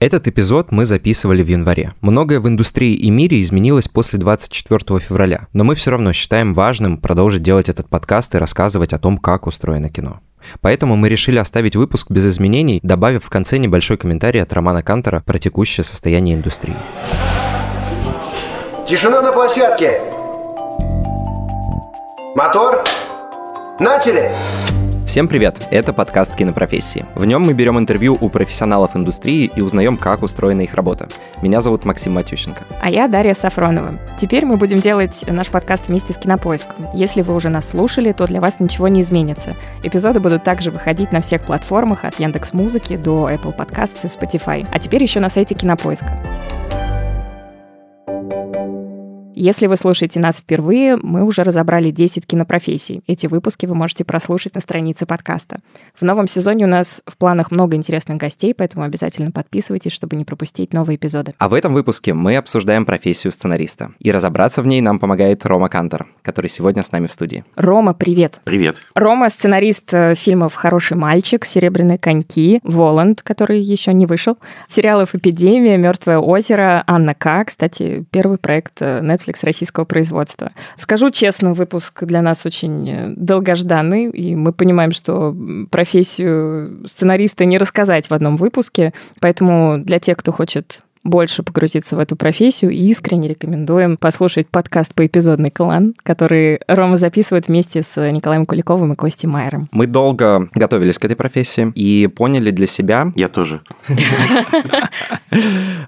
Этот эпизод мы записывали в январе. Многое в индустрии и мире изменилось после 24 февраля, но мы все равно считаем важным продолжить делать этот подкаст и рассказывать о том, как устроено кино. Поэтому мы решили оставить выпуск без изменений, добавив в конце небольшой комментарий от Романа Кантера про текущее состояние индустрии. Тишина на площадке! Мотор! Начали! Всем привет! Это подкаст «Кинопрофессии». В нем мы берем интервью у профессионалов индустрии и узнаем, как устроена их работа. Меня зовут Максим Матющенко. А я Дарья Сафронова. Теперь мы будем делать наш подкаст вместе с Кинопоиском. Если вы уже нас слушали, то для вас ничего не изменится. Эпизоды будут также выходить на всех платформах от Яндекс Музыки до Apple Podcasts и Spotify. А теперь еще на сайте Кинопоиска. Если вы слушаете нас впервые, мы уже разобрали 10 кинопрофессий. Эти выпуски вы можете прослушать на странице подкаста. В новом сезоне у нас в планах много интересных гостей, поэтому обязательно подписывайтесь, чтобы не пропустить новые эпизоды. А в этом выпуске мы обсуждаем профессию сценариста. И разобраться в ней нам помогает Рома Кантер, который сегодня с нами в студии. Рома, привет. Привет. Рома — сценарист э, фильмов «Хороший мальчик», «Серебряные коньки», «Воланд», который еще не вышел, сериалов «Эпидемия», «Мертвое озеро», «Анна К». Кстати, первый проект э, Netflix Netflix российского производства. Скажу честно, выпуск для нас очень э, долгожданный, и мы понимаем, что профессию сценариста не рассказать в одном выпуске, поэтому для тех, кто хочет больше погрузиться в эту профессию, и искренне рекомендуем послушать подкаст по эпизодный клан, который Рома записывает вместе с Николаем Куликовым и Костей Майером. Мы долго готовились к этой профессии и поняли для себя... Я тоже.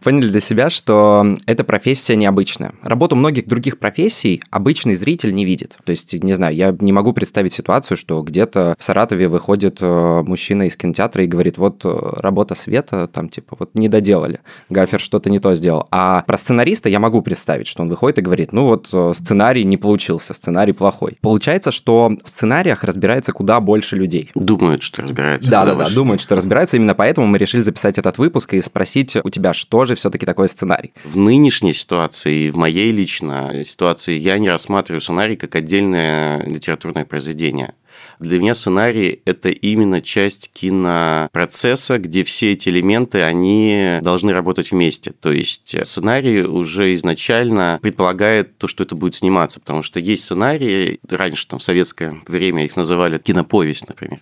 Поняли для себя, что эта профессия необычная. Работу многих других профессий обычный зритель не видит. То есть, не знаю, я не могу представить ситуацию, что где-то в Саратове выходит э, мужчина из кинотеатра и говорит, вот э, работа света, там типа вот не доделали. Гафер что-то не то сделал. А про сценариста я могу представить, что он выходит и говорит, ну вот э, сценарий не получился, сценарий плохой. Получается, что в сценариях разбирается куда больше людей. Думают, что разбираются. Да-да-да, думают, что разбираются. Именно поэтому мы решили записать этот выпуск и спросить у тебя, что же все-таки такое сценарий. В нынешней ситуации, в моей лично ситуации, я не рассматриваю сценарий как отдельное литературное произведение. Для меня сценарий – это именно часть кинопроцесса, где все эти элементы, они должны работать вместе. То есть сценарий уже изначально предполагает то, что это будет сниматься, потому что есть сценарии, раньше там в советское время их называли киноповесть, например,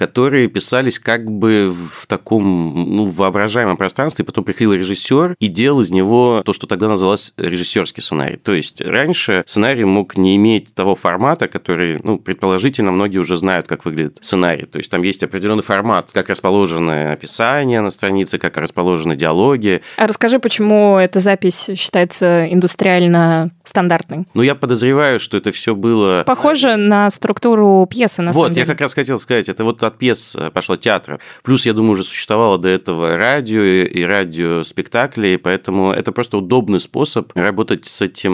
которые писались как бы в таком ну, воображаемом пространстве, и потом приходил режиссер и делал из него то, что тогда называлось режиссерский сценарий. То есть раньше сценарий мог не иметь того формата, который, ну, предположительно, многие уже знают, как выглядит сценарий. То есть там есть определенный формат, как расположены описания на странице, как расположены диалоги. А расскажи, почему эта запись считается индустриально стандартной? Ну, я подозреваю, что это все было... Похоже на структуру пьесы, на вот, самом деле. Вот, я как раз хотел сказать, это вот от пьес э, пошло театра. Плюс, я думаю, уже существовало до этого радио и радиоспектакли, поэтому это просто удобный способ работать с этим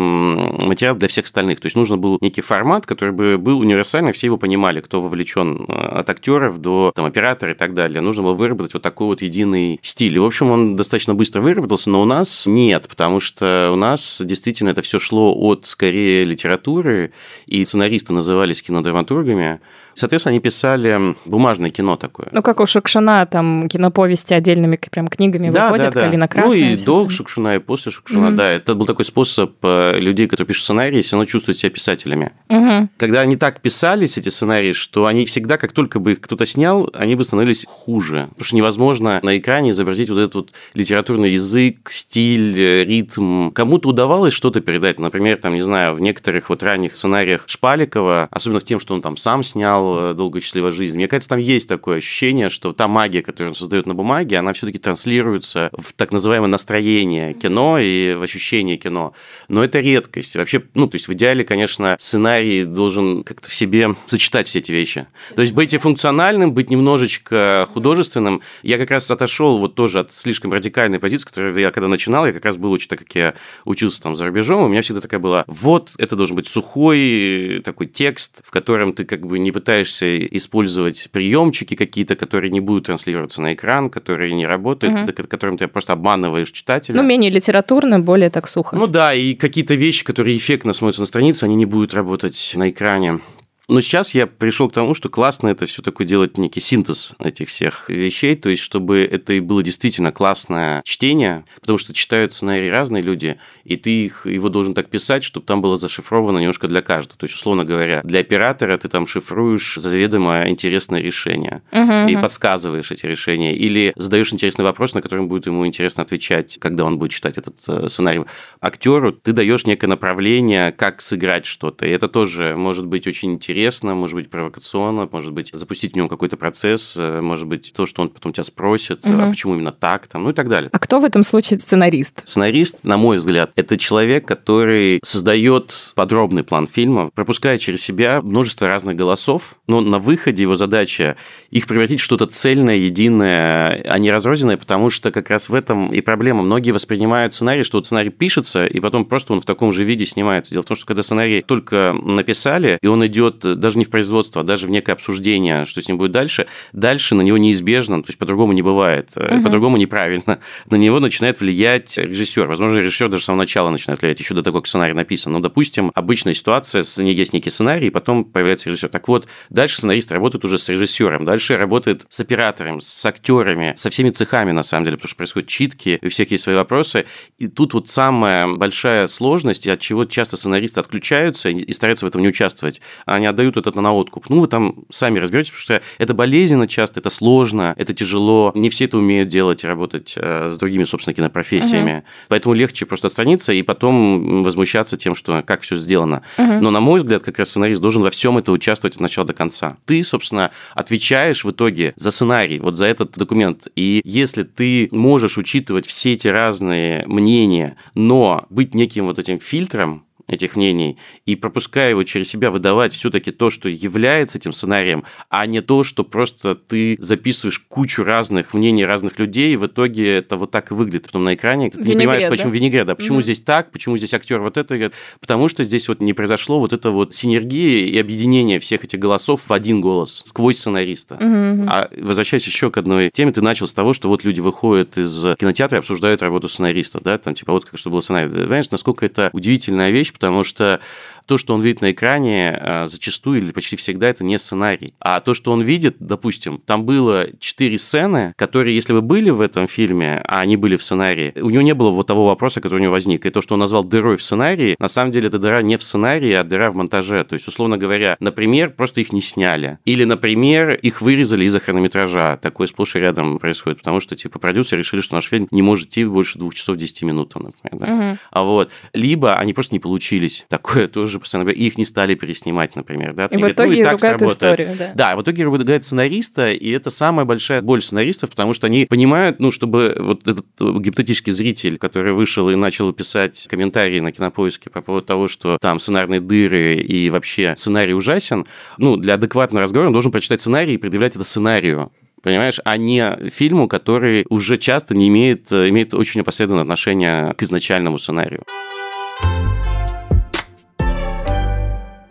материалом для всех остальных. То есть нужно был некий формат, который бы был универсальный, все его понимали, кто вовлечен э, от актеров до там, оператора и так далее. Нужно было выработать вот такой вот единый стиль. И, в общем, он достаточно быстро выработался, но у нас нет, потому что у нас действительно это все шло от скорее литературы, и сценаристы назывались кинодраматургами. Соответственно, они писали бумажное кино такое. Ну, как у Шукшина, там киноповести отдельными прям книгами да, выходят, да, да. «Калина красная». Ну, и до Шукшина, и после Шукшина, mm-hmm. да. Это был такой способ э, людей, которые пишут сценарии, все равно чувствовать себя писателями. Mm-hmm. Когда они так писались, эти сценарии, что они всегда, как только бы их кто-то снял, они бы становились хуже. Потому что невозможно на экране изобразить вот этот вот литературный язык, стиль, э, ритм. Кому-то удавалось что-то передать. Например, там, не знаю, в некоторых вот ранних сценариях Шпаликова, особенно с тем, что он там сам снял сериал «Долгая счастливая жизнь». Мне кажется, там есть такое ощущение, что та магия, которую он создает на бумаге, она все-таки транслируется в так называемое настроение кино и в ощущение кино. Но это редкость. Вообще, ну, то есть в идеале, конечно, сценарий должен как-то в себе сочетать все эти вещи. То есть быть и функциональным, быть немножечко художественным. Я как раз отошел вот тоже от слишком радикальной позиции, которую я когда начинал, я как раз был очень так, как я учился там за рубежом, у меня всегда такая была, вот, это должен быть сухой такой текст, в котором ты как бы не пытаешься пытаешься использовать приемчики какие-то, которые не будут транслироваться на экран, которые не работают, угу. которым ты просто обманываешь читателя. Ну, менее литературно, более так сухо. Ну да, и какие-то вещи, которые эффектно смотрятся на странице, они не будут работать на экране. Но сейчас я пришел к тому, что классно это все такое делать некий синтез этих всех вещей, то есть чтобы это и было действительно классное чтение, потому что читают сценарии разные люди, и ты их, его должен так писать, чтобы там было зашифровано немножко для каждого. То есть, условно говоря, для оператора ты там шифруешь заведомо интересное решение uh-huh, и подсказываешь эти решения, или задаешь интересный вопрос, на который будет ему интересно отвечать, когда он будет читать этот э, сценарий. Актеру ты даешь некое направление, как сыграть что-то, и это тоже может быть очень интересно, может быть провокационно, может быть запустить в нем какой-то процесс, э, может быть то, что он потом тебя спросит, uh-huh. а почему именно так, там, ну и так далее. А кто в этом случае сценарист? Сценарист, на мой взгляд, это человек, который создает подробный план фильма, пропуская через себя множество разных голосов, но на выходе его задача их превратить в что-то цельное, единое, а не разрозненное, потому что как раз в этом и проблема. Многие воспринимают сценарий, что вот сценарий пишется, и потом просто он в таком же виде снимается. Дело в том, что когда сценарий только написали, и он идет даже не в производство, а даже в некое обсуждение, что с ним будет дальше, дальше на него неизбежно, то есть по-другому не бывает, угу. по-другому неправильно, на него начинает влиять режиссер. Возможно, режиссер даже с самого начала начинает влиять, еще до того, как сценарий написан. Но, допустим, обычная ситуация, есть некий сценарий, и потом появляется режиссер. Так вот, дальше сценарист работает уже с режиссером, дальше работает с оператором, с актерами, со всеми цехами, на самом деле, потому что происходят читки, у всех есть свои вопросы. И тут вот самая большая сложность, от чего часто сценаристы отключаются и стараются в этом не участвовать. Они отдают это на откуп. Ну, вы там сами разберетесь, потому что это болезненно часто, это сложно, это тяжело. Не все это умеют делать и работать э, с другими, собственно, кинопрофессиями. Угу. Поэтому легче просто отстраниться и потом возмущаться тем, что как все сделано. Угу. Но, на мой взгляд, как раз сценарист должен во всем это участвовать от начала до конца. Ты, собственно, отвечаешь в итоге за сценарий, вот за этот документ. И если ты можешь учитывать все эти разные мнения, но быть неким вот этим фильтром, этих мнений и пропуская его через себя выдавать все-таки то, что является этим сценарием, а не то, что просто ты записываешь кучу разных мнений разных людей, и в итоге это вот так и выглядит потом на экране. Ты винегрет, не понимаешь, почему да? винегрет, да, почему mm-hmm. здесь так, почему здесь актер вот это говорит, потому что здесь вот не произошло вот это вот синергия и объединение всех этих голосов в один голос сквозь сценариста. Mm-hmm. А возвращаясь еще к одной теме, ты начал с того, что вот люди выходят из кинотеатра и обсуждают работу сценариста, да, там типа вот как что было сценарий. Ты понимаешь, насколько это удивительная вещь, потому что то, что он видит на экране, э, зачастую или почти всегда это не сценарий. А то, что он видит, допустим, там было четыре сцены, которые, если бы были в этом фильме, а они были в сценарии, у него не было вот того вопроса, который у него возник. И то, что он назвал дырой в сценарии, на самом деле это дыра не в сценарии, а дыра в монтаже. То есть, условно говоря, например, просто их не сняли. Или, например, их вырезали из-за хронометража. Такое сплошь и рядом происходит. Потому что, типа, продюсеры решили, что наш фильм не может идти больше двух часов 10 минут, например. Да? Угу. А вот. Либо они просто не получились. Такое тоже тоже постоянно и их не стали переснимать, например. Да? И, в итоге ну, и так ругают историю. Да. да, в итоге ругают сценариста, и это самая большая боль сценаристов, потому что они понимают, ну, чтобы вот этот гипотетический зритель, который вышел и начал писать комментарии на кинопоиске по поводу того, что там сценарные дыры и вообще сценарий ужасен, ну, для адекватного разговора он должен прочитать сценарий и предъявлять это сценарию понимаешь, а не фильму, который уже часто не имеет, имеет очень опосредованное отношение к изначальному сценарию.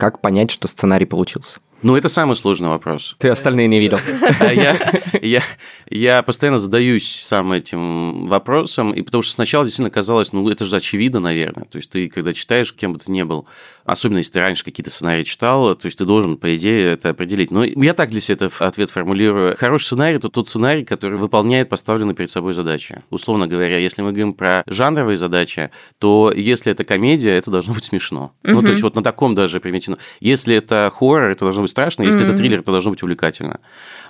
Как понять, что сценарий получился? Ну, это самый сложный вопрос. Ты остальные не видел. Я, я, я постоянно задаюсь сам этим вопросом, и потому что сначала действительно казалось, ну, это же очевидно, наверное. То есть ты, когда читаешь, кем бы ты ни был, особенно если ты раньше какие-то сценарии читал, то есть ты должен, по идее, это определить. Но я так для себя этот ответ формулирую. Хороший сценарий – это тот сценарий, который выполняет поставленные перед собой задачи. Условно говоря, если мы говорим про жанровые задачи, то если это комедия, это должно быть смешно. Ну, то есть вот на таком даже примитивно. Если это хоррор, это должно быть страшно. Если угу. это триллер, это должно быть увлекательно.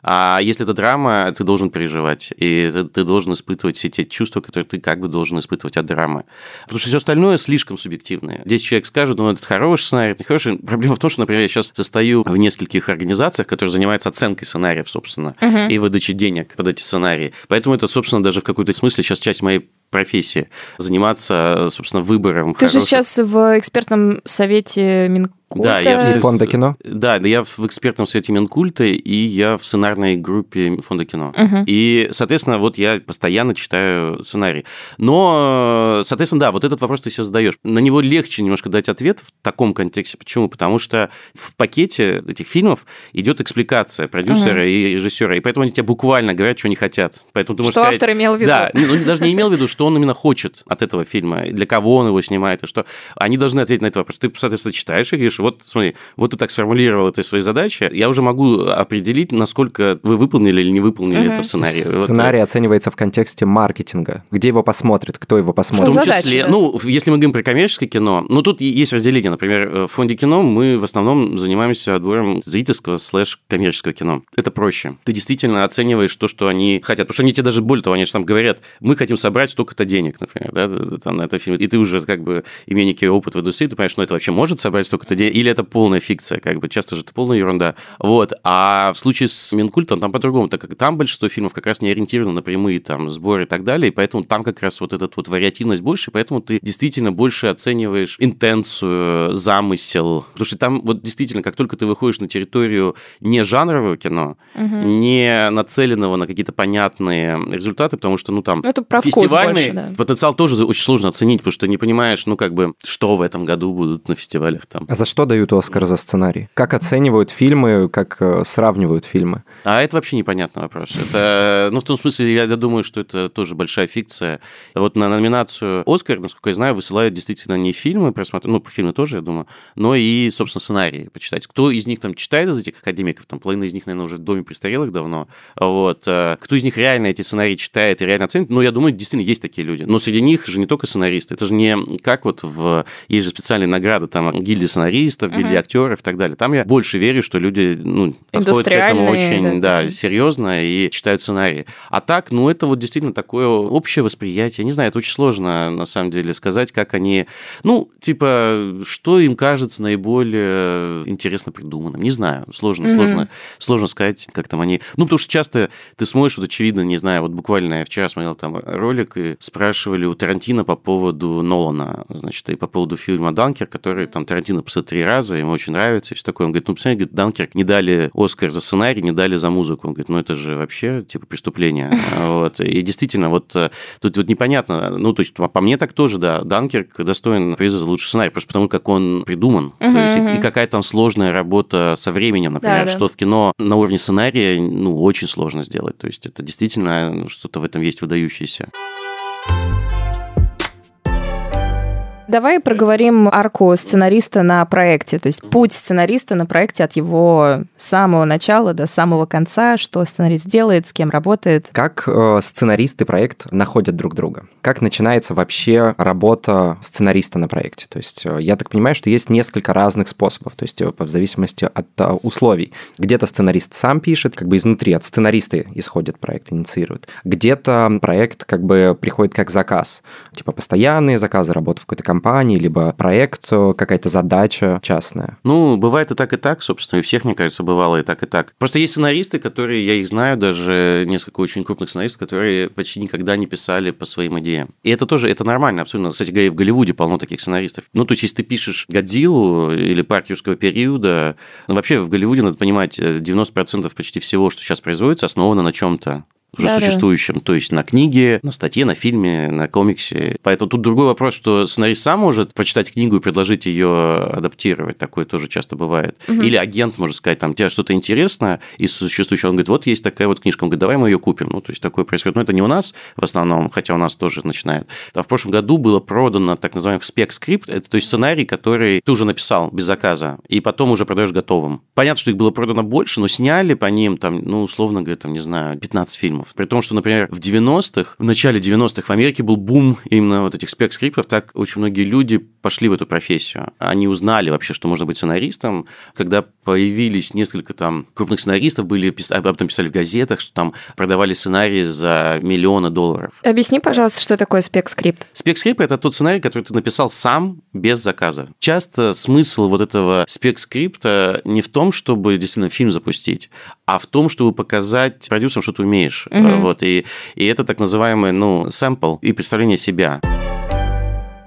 А если это драма, ты должен переживать. И ты должен испытывать все те чувства, которые ты как бы должен испытывать от драмы. Потому что все остальное слишком субъективное. Здесь человек скажет, ну, это хороший сценарий, это нехороший. Проблема в том, что, например, я сейчас состою в нескольких организациях, которые занимаются оценкой сценариев, собственно, uh-huh. и выдачей денег под эти сценарии. Поэтому это, собственно, даже в какой-то смысле сейчас часть моей профессии, заниматься, собственно, выбором. Ты хороших... же сейчас в экспертном совете Минкульта да, я в... фонда кино? Да, да, я в экспертном совете Минкульта, и я в сценарной группе фонда кино. Угу. И, соответственно, вот я постоянно читаю сценарий. Но, соответственно, да, вот этот вопрос ты себе задаешь. На него легче немножко дать ответ в таком контексте. Почему? Потому что в пакете этих фильмов идет экспликация продюсера угу. и режиссера, и поэтому они тебе буквально говорят, что они хотят. Поэтому ты можешь что сказать, автор имел в виду. Да, ну, даже не имел в виду, что он именно хочет от этого фильма, для кого он его снимает, и что они должны ответить на этот вопрос. Ты, соответственно, читаешь и говоришь, вот смотри, вот ты так сформулировал этой свои задачи, я уже могу определить, насколько вы выполнили или не выполнили угу. это в сценарии. Сценарий вот, оценивается в контексте маркетинга. Где его посмотрит, кто его посмотрит. В том числе, да? ну, если мы говорим про коммерческое кино, ну, тут есть разделение. Например, в фонде кино мы в основном занимаемся отбором зрительского слэш коммерческого кино. Это проще. Ты действительно оцениваешь то, что они хотят. Потому что они тебе даже более того, они же там говорят, мы хотим собрать столько-то денег, например, да, там, на это фильм. И ты уже как бы, имея некий опыт в индустрии, ты понимаешь, ну, это вообще может собрать столько-то денег, или это полная фикция, как бы, часто же это полная ерунда. Вот. А в случае с Минкультом там по-другому, так как там большинство фильмов как раз не ориентировано на прямые там сборы и так далее, и поэтому там как раз вот этот вот вариативность больше, поэтому ты действительно больше оцениваешь интенцию, замысел. Потому что там вот действительно, как только ты выходишь на территорию не жанрового кино, угу. не нацеленного на какие-то понятные результаты, потому что, ну, там, ну, это про фестивальный больше, да. потенциал тоже очень сложно оценить, потому что не понимаешь, ну, как бы, что в этом году будут на фестивалях там. А за что дают Оскар за сценарий? Как оценивают фильмы, как э, сравнивают фильмы? А это вообще непонятный вопрос. Это, ну, в том смысле, я, я думаю, что это тоже большая фикция. Вот на номинацию Оскар, насколько я знаю, высылают действительно не фильмы просмотр, ну, фильмы тоже, я думаю, но и, собственно, сценарии почитать. Кто из них там читает из этих академиков, там половина из них, наверное, уже в доме престарелых давно, вот, э, кто из них реально эти сценарии читает и реально оценит, ну, я думаю, действительно есть такие люди. Но среди них же не только сценаристы, это же не как вот в... Есть же специальные награды, там, гильдии сценаристов, гильдии uh-huh. актеров и так далее. Там я больше верю, что люди, ну, подходят к этому очень, да, да серьезно и читают сценарии. А так, ну, это вот действительно такое общее восприятие. Не знаю, это очень сложно, на самом деле, сказать, как они... Ну, типа, что им кажется наиболее интересно придуманным. Не знаю, сложно, mm-hmm. сложно, сложно сказать, как там они... Ну, потому что часто ты смотришь, вот очевидно, не знаю, вот буквально я вчера смотрел там ролик, и спрашивали у Тарантино по поводу Нолана, значит, и по поводу фильма «Данкер», который там Тарантино посмотрел три раза, ему очень нравится, и все такое. Он говорит, ну, посмотри, говорит, «Данкер» не дали Оскар за сценарий, не дали за музыку. Он говорит, ну, это же вообще, типа, преступление. Вот. И действительно, вот э, тут вот непонятно, ну, то есть, по мне так тоже, да, Данкерк достоин приза за лучший сценарий, просто потому, как он придуман. Uh-huh, то есть, uh-huh. и какая там сложная работа со временем, например, да, что да. в кино на уровне сценария, ну, очень сложно сделать. То есть, это действительно ну, что-то в этом есть выдающееся. Давай проговорим арку сценариста на проекте, то есть путь сценариста на проекте от его самого начала до самого конца, что сценарист делает, с кем работает. Как э, сценарист и проект находят друг друга? Как начинается вообще работа сценариста на проекте? То есть э, я так понимаю, что есть несколько разных способов, то есть э, в зависимости от условий. Где-то сценарист сам пишет, как бы изнутри, от сценариста исходит проект, инициирует. Где-то проект как бы приходит как заказ, типа постоянные заказы, работа в какой-то компании, компании, либо проект, э, какая-то задача частная? Ну, бывает и так, и так, собственно, и всех, мне кажется, бывало и так, и так. Просто есть сценаристы, которые, я их знаю, даже несколько очень крупных сценаристов, которые почти никогда не писали по своим идеям. И это тоже, это нормально, абсолютно. Кстати говоря, в Голливуде полно таких сценаристов. Ну, то есть, если ты пишешь «Годзиллу» или «Парк периода», ну, вообще в Голливуде, надо понимать, 90% почти всего, что сейчас производится, основано на чем-то уже да, существующем, да. то есть на книге, на статье, на фильме, на комиксе. Поэтому тут другой вопрос, что сценарист сам может прочитать книгу и предложить ее адаптировать, такое тоже часто бывает. Угу. Или агент может сказать, там, тебе что-то интересно из существующего, он говорит, вот есть такая вот книжка, он говорит, давай мы ее купим. Ну, то есть такое происходит. Но это не у нас в основном, хотя у нас тоже начинает. А в прошлом году было продано так называемый спек-скрипт, это то есть сценарий, который ты уже написал без заказа, и потом уже продаешь готовым. Понятно, что их было продано больше, но сняли по ним, там, ну, условно говоря, там, не знаю, 15 фильмов фильмов. При том, что, например, в 90-х, в начале 90-х в Америке был бум именно вот этих spec script ов, так очень многие люди пошли в эту профессию. Они узнали вообще, что можно быть сценаристом. Когда появились несколько там крупных сценаристов, были, об этом писали в газетах, что там продавали сценарии за миллионы долларов. Объясни, пожалуйста, что такое spec script. Spec script – это тот сценарий, который ты написал сам, без заказа. Часто смысл вот этого spec script а не в том, чтобы действительно фильм запустить, а в том, чтобы показать продюсерам, что ты умеешь. Угу. Вот, и, и это так называемый, ну, сэмпл и представление себя.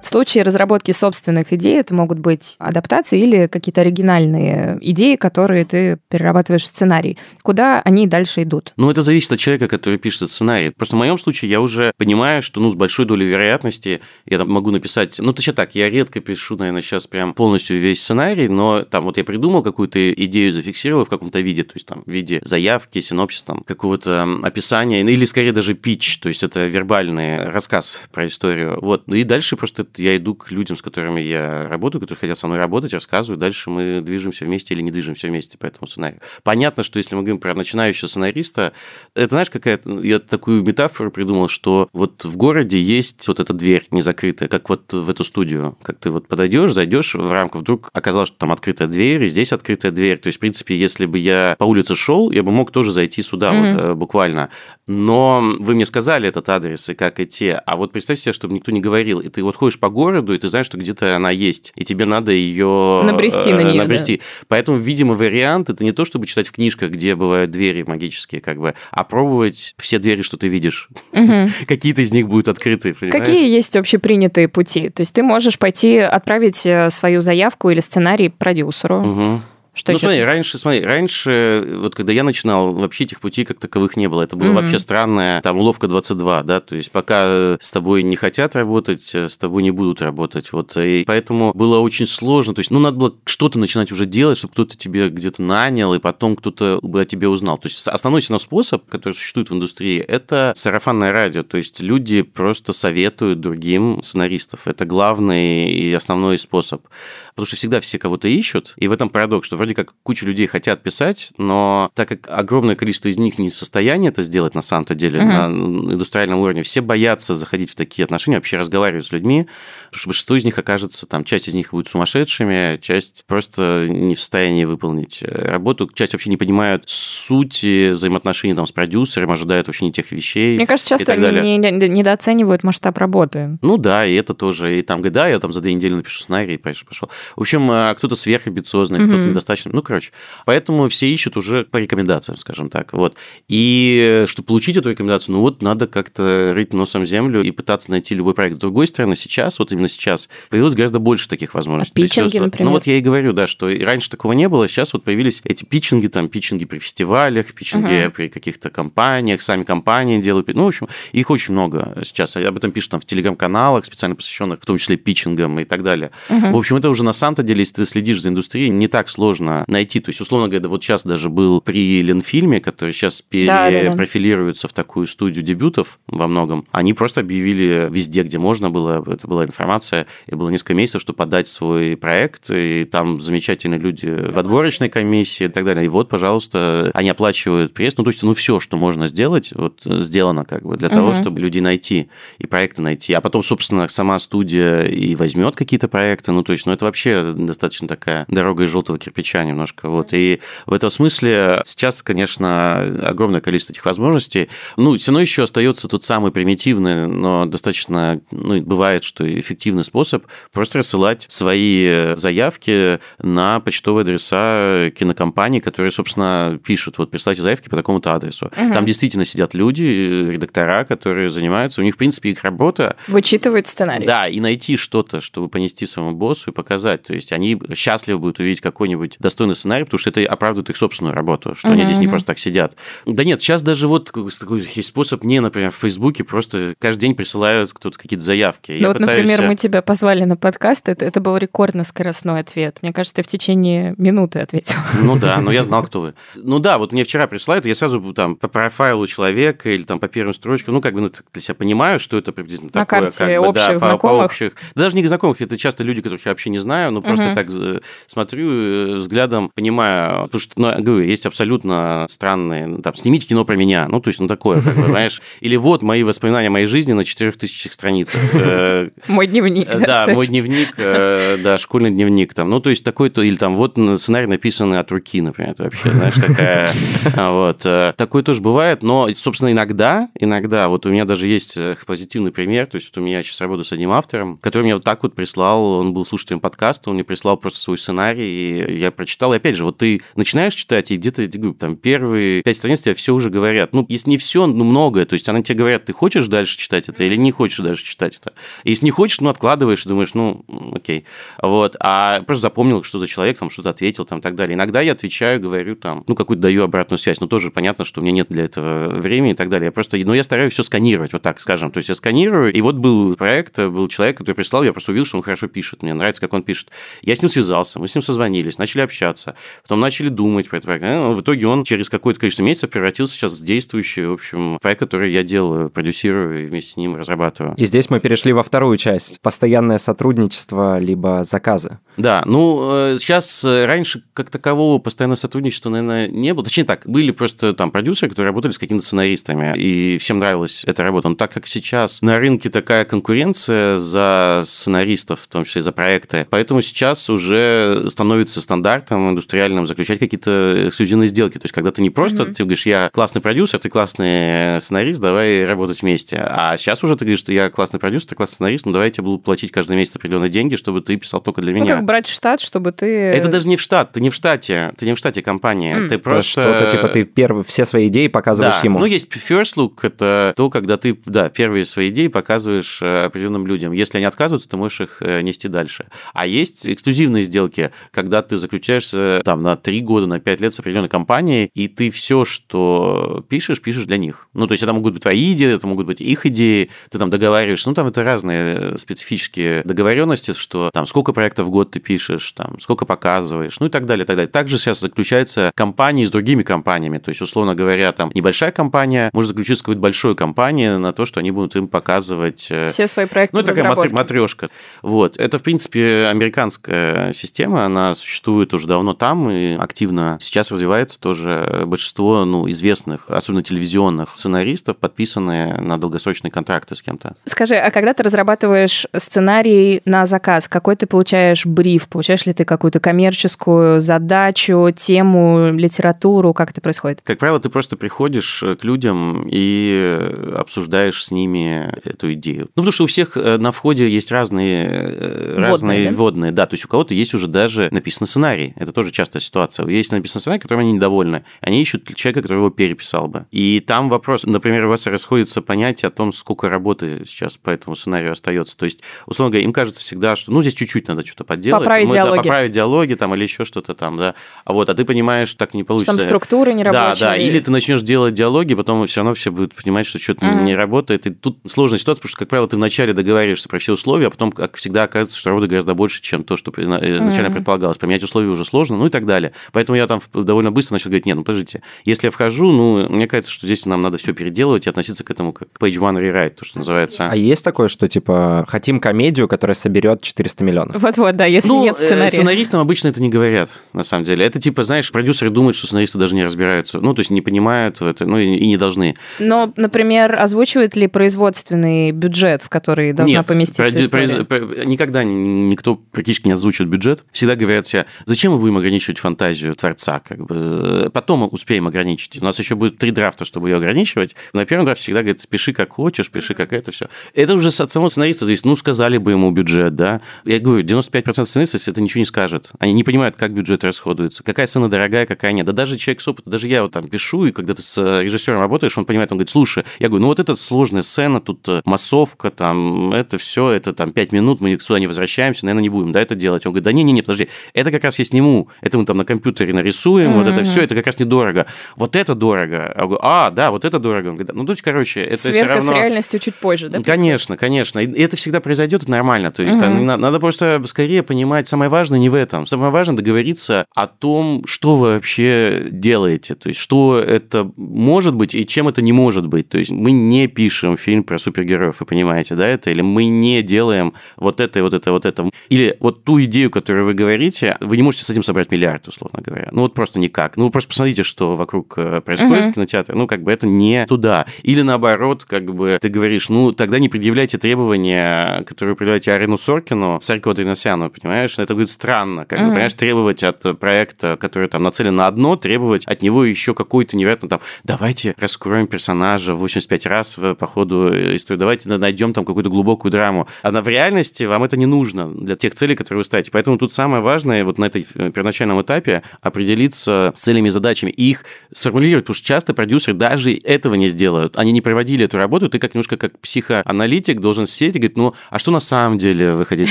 В случае разработки собственных идей это могут быть адаптации или какие-то оригинальные идеи, которые ты перерабатываешь в сценарий. Куда они дальше идут? Ну, это зависит от человека, который пишет сценарий. Просто в моем случае я уже понимаю, что ну, с большой долей вероятности я там могу написать... Ну, точнее так, я редко пишу, наверное, сейчас прям полностью весь сценарий, но там вот я придумал какую-то идею, зафиксировал в каком-то виде, то есть там в виде заявки, синопсис, там какого-то описания, или скорее даже пич, то есть это вербальный рассказ про историю. Вот. Ну и дальше просто я иду к людям, с которыми я работаю, которые хотят со мной работать, рассказываю, дальше мы движемся вместе или не движемся вместе по этому сценарию. Понятно, что если мы говорим про начинающего сценариста, это знаешь, какая-то... Я такую метафору придумал, что вот в городе есть вот эта дверь незакрытая, как вот в эту студию. Как ты вот подойдешь, зайдешь в рамку, вдруг оказалось, что там открытая дверь, и здесь открытая дверь. То есть, в принципе, если бы я по улице шел, я бы мог тоже зайти сюда, mm-hmm. вот э, буквально. Но вы мне сказали этот адрес и как идти. А вот представь себе, чтобы никто не говорил. И ты вот ходишь по городу, и ты знаешь, что где-то она есть. И тебе надо ее набрести на нее. Набрести. Да. Поэтому, видимо, вариант это не то, чтобы читать в книжках, где бывают двери магические, как бы, а пробовать все двери, что ты видишь. Угу. Какие-то из них будут открыты. Понимаешь? Какие есть общепринятые пути? То есть ты можешь пойти отправить э, свою заявку или сценарий продюсеру. Угу что ну, еще? смотри, раньше, смотри, раньше, вот когда я начинал, вообще этих путей как таковых не было. Это было mm-hmm. вообще странное, там, уловка 22, да, то есть пока с тобой не хотят работать, с тобой не будут работать, вот, и поэтому было очень сложно, то есть, ну, надо было что-то начинать уже делать, чтобы кто-то тебе где-то нанял, и потом кто-то бы о тебе узнал. То есть, основной способ, который существует в индустрии, это сарафанное радио, то есть, люди просто советуют другим сценаристов. Это главный и основной способ. Потому что всегда все кого-то ищут, и в этом парадокс, что вроде как куча людей хотят писать, но так как огромное количество из них не в состоянии это сделать на самом-то деле, uh-huh. на индустриальном уровне, все боятся заходить в такие отношения, вообще разговаривать с людьми, потому что большинство из них окажется, там, часть из них будет сумасшедшими, часть просто не в состоянии выполнить работу, часть вообще не понимают сути взаимоотношений там, с продюсером, ожидают вообще не тех вещей. Мне кажется, часто они недооценивают масштаб работы. Ну да, и это тоже, и там, да, я там за две недели напишу сценарий, и пошел. В общем, а, кто-то сверхамбициозный, mm-hmm. кто-то недостаточно. Ну, короче. Поэтому все ищут уже по рекомендациям, скажем так. Вот. И чтобы получить эту рекомендацию, ну вот надо как-то рыть носом землю и пытаться найти любой проект. С другой стороны, сейчас, вот именно сейчас, появилось гораздо больше таких возможностей. А питчинги, есть, например? Ну вот я и говорю, да, что раньше такого не было, сейчас вот появились эти питчинги, там, питчинги при фестивалях, питчинги uh-huh. при каких-то компаниях, сами компании делают. Ну, в общем, их очень много сейчас. Об этом пишут там в телеграм-каналах, специально посвященных, в том числе питчингам и так далее. Uh-huh. В общем, это уже на самом-то деле, если ты следишь за индустрией, не так сложно найти. То есть, условно говоря, вот сейчас даже был при Ленфильме, который сейчас перепрофилируется да, да, да. в такую студию дебютов во многом, они просто объявили везде, где можно было, это была информация, и было несколько месяцев, чтобы подать свой проект, и там замечательные люди в отборочной комиссии и так далее. И вот, пожалуйста, они оплачивают пресс, ну, то есть, ну, все, что можно сделать, вот сделано как бы для угу. того, чтобы людей найти и проекты найти. А потом, собственно, сама студия и возьмет какие-то проекты, ну, то есть, ну, это вообще достаточно такая дорога из желтого кирпича немножко. Вот. И в этом смысле сейчас, конечно, огромное количество этих возможностей. Ну, все равно еще остается тот самый примитивный, но достаточно, ну, бывает, что эффективный способ просто рассылать свои заявки на почтовые адреса кинокомпаний, которые, собственно, пишут, вот, присылайте заявки по такому-то адресу. Угу. Там действительно сидят люди, редактора, которые занимаются, у них, в принципе, их работа... Вычитывают сценарий. Да, и найти что-то, чтобы понести своему боссу и показать. То есть они счастливы будут увидеть какой-нибудь достойный сценарий, потому что это оправдывает их собственную работу, что uh-huh. они здесь не просто так сидят. Да нет, сейчас даже вот такой есть способ, мне, например, в Фейсбуке просто каждый день присылают кто-то какие-то заявки. Ну вот, пытаюсь... например, мы тебя позвали на подкаст, это, это был рекордно скоростной ответ. Мне кажется, ты в течение минуты ответил. Ну да, но я знал, кто вы. Ну да, вот мне вчера присылают, я сразу там по профайлу человека или там по первым строчкам, ну как бы ну, для себя понимаю, что это приблизительно на такое. карте как бы, общих да, знакомых. По, по общих. даже не знакомых, это часто люди, которых я вообще не знаю, но просто uh-huh. так э, смотрю э, взглядом, понимаю, потому что, ну, говорю, есть абсолютно странные, ну, там, снимите кино про меня, ну, то есть, ну, такое, как бы, знаешь, или вот мои воспоминания моей жизни на 4000 страницах. Э, мой дневник. Да, мой дневник, да, школьный дневник там, ну, то есть, такой-то, или там, вот сценарий написанный от руки, например, это вообще, знаешь, такая, вот, такое тоже бывает, но, собственно, иногда, иногда, вот у меня даже есть позитивный пример, то есть, вот у меня сейчас работаю с одним автором, который мне вот так вот прислал, он был слушателем подкаста, он мне прислал просто свой сценарий, и я прочитал. И опять же, вот ты начинаешь читать, и где-то, там, первые пять страниц тебе все уже говорят. Ну, если не все, ну, многое. То есть, они тебе говорят, ты хочешь дальше читать это или не хочешь дальше читать это. И если не хочешь, ну, откладываешь, думаешь, ну, окей. Вот. А просто запомнил, что за человек, там, что-то ответил, там, и так далее. Иногда я отвечаю, говорю, там, ну, какую-то даю обратную связь. Но тоже понятно, что у меня нет для этого времени и так далее. Я просто, ну, я стараюсь все сканировать, вот так скажем. То есть, я сканирую, и вот был проект, был человек, который прислал, я просто увидел, что он хорошо пишет. Мне нравится, как он пишет. Я с ним связался, мы с ним созвонились, начали общаться, потом начали думать про это проект. Ну, в итоге он через какое-то количество месяцев превратился сейчас в действующий, в общем, проект, который я делаю, продюсирую и вместе с ним разрабатываю. И здесь мы перешли во вторую часть. Постоянное сотрудничество, либо заказы. Да, ну, сейчас э, раньше как такового постоянного сотрудничества, наверное, не было. Точнее так, были просто там продюсеры, которые работали с какими-то сценаристами, и всем нравилась эта работа. Но так как сейчас на рынке такая конкуренция за сценаристов, в том числе за проекты, поэтому сейчас уже становится стандартом индустриальным заключать какие-то эксклюзивные сделки. То есть, когда ты не просто, mm-hmm. ты говоришь, я классный продюсер, ты классный сценарист, давай работать вместе. А сейчас уже ты говоришь, что я классный продюсер, ты классный сценарист, ну давай я тебе буду платить каждый месяц определенные деньги, чтобы ты писал только для ну, меня. как брать в штат, чтобы ты... Это даже не в штат, ты не в штате, ты не в штате компании, mm. ты просто... Что-то типа ты первый, все свои идеи показываешь да. ему. Ну, есть first look, это то, когда ты, да, первые свои идеи показываешь э, определенным людям. Если они отказываются, ты можешь их э, нести дальше. А есть эксклюзивные сделки, когда ты заключаешься там на 3 года, на 5 лет с определенной компанией, и ты все, что пишешь, пишешь для них. Ну, то есть это могут быть твои идеи, это могут быть их идеи, ты там договариваешься, ну, там это разные э, специфические договоренности, что там сколько проектов в год ты пишешь, там сколько показываешь, ну и так далее, так далее. Также сейчас заключаются компании с другими компаниями, то есть, условно говоря, там небольшая компания может заключиться с какой-то большой компанией на то, что они будут им показывать... Э, Все свои проекты Ну, такая матрешка. Вот. Это, в принципе, американская система, она существует уже давно там и активно сейчас развивается тоже. Большинство, ну, известных, особенно телевизионных сценаристов, подписаны на долгосрочные контракты с кем-то. Скажи, а когда ты разрабатываешь сценарий на заказ, какой ты получаешь бриф? Получаешь ли ты какую-то коммерческую задачу, тему, литературу? Как это происходит? Как правило, ты просто приходишь к людям и обсуждаешь с ними эту идею. Ну, потому что у всех э, на входе есть разные, э, водные, разные да? водные. Да, то есть у кого-то есть уже даже написан сценарий. Это тоже частая ситуация. Есть написан сценарий, которым они недовольны. Они ищут человека, который его переписал бы. И там вопрос, например, у вас расходится понятие о том, сколько работы сейчас по этому сценарию остается. То есть, условно говоря, им кажется всегда, что ну здесь чуть-чуть надо что-то подделать. Поправить Мы, диалоги. Да, поправить диалоги там или еще что-то там, да. А вот, а ты понимаешь, так не получится. Там структуры не Да, да. Или ты начнешь делать диалоги, потом все равно все будут понимать, что что-то mm-hmm. не работает. И тут сложная ситуация, потому что, как правило, ты вначале договариваешься про все условия, а потом, как всегда, оказывается, что работы гораздо больше, чем то, что изначально mm-hmm. предполагалось. Поменять условия уже сложно, ну и так далее. Поэтому я там довольно быстро начал говорить, нет, ну подождите, если я вхожу, ну, мне кажется, что здесь нам надо все переделывать и относиться к этому как к page one rewrite, то, что называется. А есть такое, что, типа, хотим комедию, которая соберет 400 миллионов? Вот-вот, да, если ну, нет сценария. сценаристам обычно это не говорят, на самом деле. Это, типа, знаешь, продюсеры думают, что сценаристы даже не разбираются, ну, то есть не понимают это, ну, и, не должны. Но, например, озвучивает ли производственный бюджет, в который должна Нет, поместиться история? Произ... никогда никто практически не озвучивает бюджет. Всегда говорят себе, зачем мы будем ограничивать фантазию творца, как бы, потом успеем ограничить. У нас еще будет три драфта, чтобы ее ограничивать. На первом драфте всегда говорят, спеши как хочешь, пиши как это, все. Это уже от самого сценариста зависит. Ну, сказали бы ему бюджет, да. Я говорю, 95% сценаристов это ничего не скажет. Они не понимают, как бюджет расходуется, какая сцена дорогая, какая нет. Да даже человек с опытом, даже я вот там пишу, и когда ты с режиссером работаешь, он понимает, он говорит, слушай, я говорю, ну вот это сложная сцена, тут э, массовка, там, это все, это там 5 минут, мы сюда не возвращаемся, наверное, не будем, да, это делать. Он говорит, да не-не-не, подожди, это как раз я сниму, это мы там на компьютере нарисуем, mm-hmm. вот это все, это как раз недорого. Вот это дорого. Я говорю, а, да, вот это дорого. Он говорит, ну, то есть, короче, это Сверка все равно... с реальностью чуть позже, да? Конечно, конечно. И это всегда произойдет, это нормально. То есть, mm-hmm. надо, надо просто скорее понимать, самое важное не в этом. Самое важное договориться о том, что вы вообще делаете. То есть, что это может быть и чем это не может быть. То есть, мы не пишем фильм про супергероев, вы понимаете, да, это? Или мы не делаем вот это, вот это, вот это. Или вот ту идею, которую вы говорите, вы не можете с этим собрать миллиард, условно говоря. Ну, вот просто никак. Ну, просто посмотрите, что вокруг э, происходит uh-huh. в кинотеатре. Ну, как бы это не туда. Или наоборот, как бы ты говоришь, ну, тогда не предъявляйте требования, которые предъявляете Арину Соркину, Саркова Дриносяну, понимаешь? Это будет странно, как uh-huh. бы, понимаешь, требовать от проекта, который там нацелен на одно, требовать от него еще какой-то невероятно там, давайте раскроем персонажа 85 раз по ходу истории, давайте найдем там какую-то глубокую драму. А в реальности вам это не нужно для тех целей, которые вы ставите. Поэтому тут самое важное вот на этой в первоначальном этапе определиться с целями и задачами и их сформулировать, потому что часто продюсеры даже этого не сделают. Они не проводили эту работу, ты как немножко как психоаналитик должен сидеть и говорить, ну, а что на самом деле вы хотите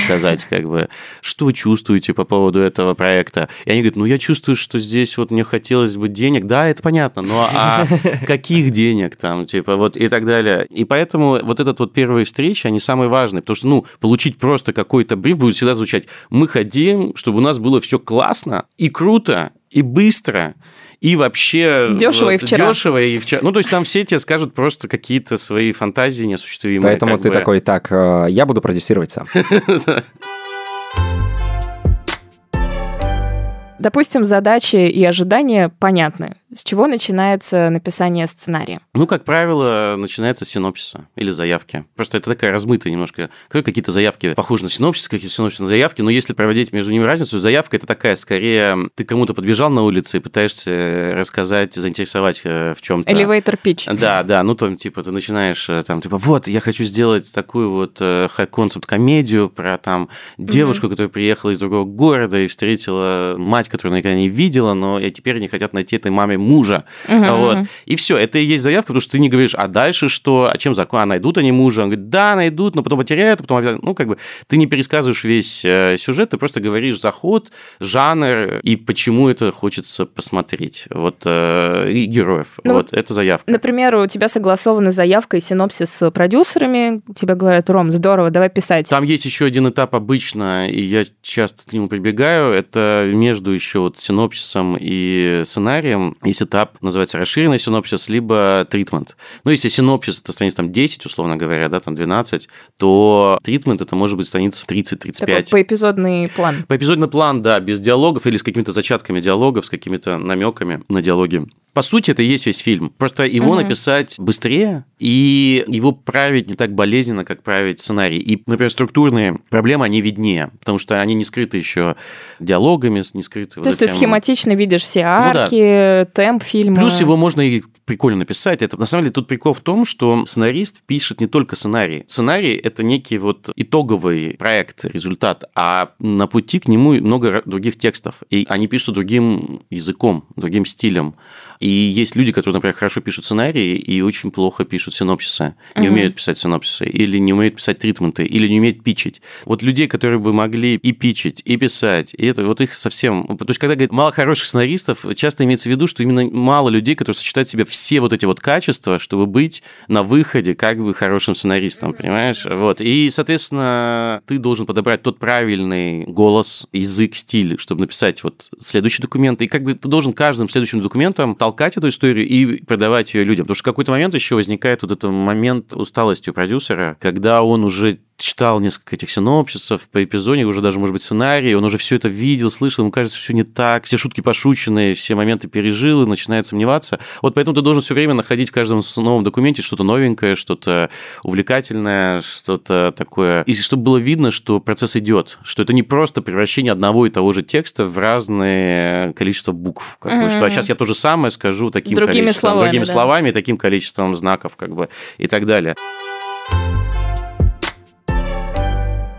сказать, как бы, что вы чувствуете по поводу этого проекта? И они говорят, ну, я чувствую, что здесь вот мне хотелось бы денег, да, это понятно, но а каких денег там, типа, вот и так далее. И поэтому вот этот вот первые встречи, они самые важные, потому что, ну, получить просто какой-то бриф будет всегда звучать, мы хотим, чтобы у нас было все классно и круто, и быстро, и вообще... Дешево вот, и вчера. Дешево и вчера. Ну, то есть там все тебе скажут просто какие-то свои фантазии неосуществимые. Поэтому ты бы. такой, так, э, я буду продюсировать сам. Допустим, задачи и ожидания понятны. С чего начинается написание сценария? Ну, как правило, начинается с синопсиса или заявки. Просто это такая размытая немножко. Какие-то заявки похожи на синопсис, какие-то синопсисы на заявки, но если проводить между ними разницу, заявка это такая, скорее, ты кому-то подбежал на улице и пытаешься рассказать, заинтересовать э, в чем-то. Elevator pitch. Да, да, ну, там, типа, ты начинаешь, э, там, типа, вот, я хочу сделать такую вот э, концепт-комедию про, там, девушку, mm-hmm. которая приехала из другого города и встретила мать, которую она никогда не видела, но и теперь они хотят найти этой маме мужа. Угу, вот. И все, это и есть заявка, потому что ты не говоришь, а дальше что, а чем закон, а найдут они мужа? Он говорит, да, найдут, но потом потеряют, а потом, ну, как бы, ты не пересказываешь весь э, сюжет, ты просто говоришь заход, жанр и почему это хочется посмотреть. Вот, э, и героев. Ну, вот, это заявка. Например, у тебя согласована заявка и синопсис с продюсерами, тебе говорят, Ром, здорово, давай писать. Там есть еще один этап обычно, и я часто к нему прибегаю, это между еще вот синопсисом и сценарием есть этап, называется расширенный синопсис, либо тритмент. Ну, если синопсис это страниц там 10, условно говоря, да, там 12, то тритмент это может быть страниц 30-35. поэпизодный план. Поэпизодный план, да, без диалогов или с какими-то зачатками диалогов, с какими-то намеками на диалоги. По сути, это и есть весь фильм. Просто его угу. написать быстрее и его править не так болезненно, как править сценарий. И, например, структурные проблемы, они виднее, потому что они не скрыты еще диалогами, не скрыты... То вот есть ты схематично видишь все арки, ну, да. темп фильма. Плюс его можно и прикольно написать. Это, на самом деле, тут прикол в том, что сценарист пишет не только сценарий. Сценарий – это некий вот итоговый проект, результат, а на пути к нему много других текстов. И они пишут другим языком, другим стилем. И есть люди, которые, например, хорошо пишут сценарии и очень плохо пишут синопсисы, не угу. умеют писать синопсисы, или не умеют писать тритменты, или не умеют пичить. Вот людей, которые бы могли и пичить, и писать, и это вот их совсем... То есть, когда говорят мало хороших сценаристов, часто имеется в виду, что именно мало людей, которые сочетают в себе все вот эти вот качества, чтобы быть на выходе как бы хорошим сценаристом, понимаешь? Вот. И, соответственно, ты должен подобрать тот правильный голос, язык, стиль, чтобы написать вот следующий документ. И как бы ты должен каждым следующим документом толкать эту историю и продавать ее людям. Потому что в какой-то момент еще возникает вот этот момент усталости у продюсера, когда он уже читал несколько этих синопсисов по эпизоде, уже даже, может быть, сценарий, он уже все это видел, слышал, ему кажется, все не так, все шутки пошученные, все моменты пережил и начинает сомневаться. Вот поэтому ты должен все время находить в каждом новом документе что-то новенькое, что-то увлекательное, что-то такое. И чтобы было видно, что процесс идет, что это не просто превращение одного и того же текста в разное количество букв. Как mm-hmm. бы, что а сейчас я то же самое скажу таким другими количеством, словами, другими да. словами, таким количеством знаков, как бы, и так далее.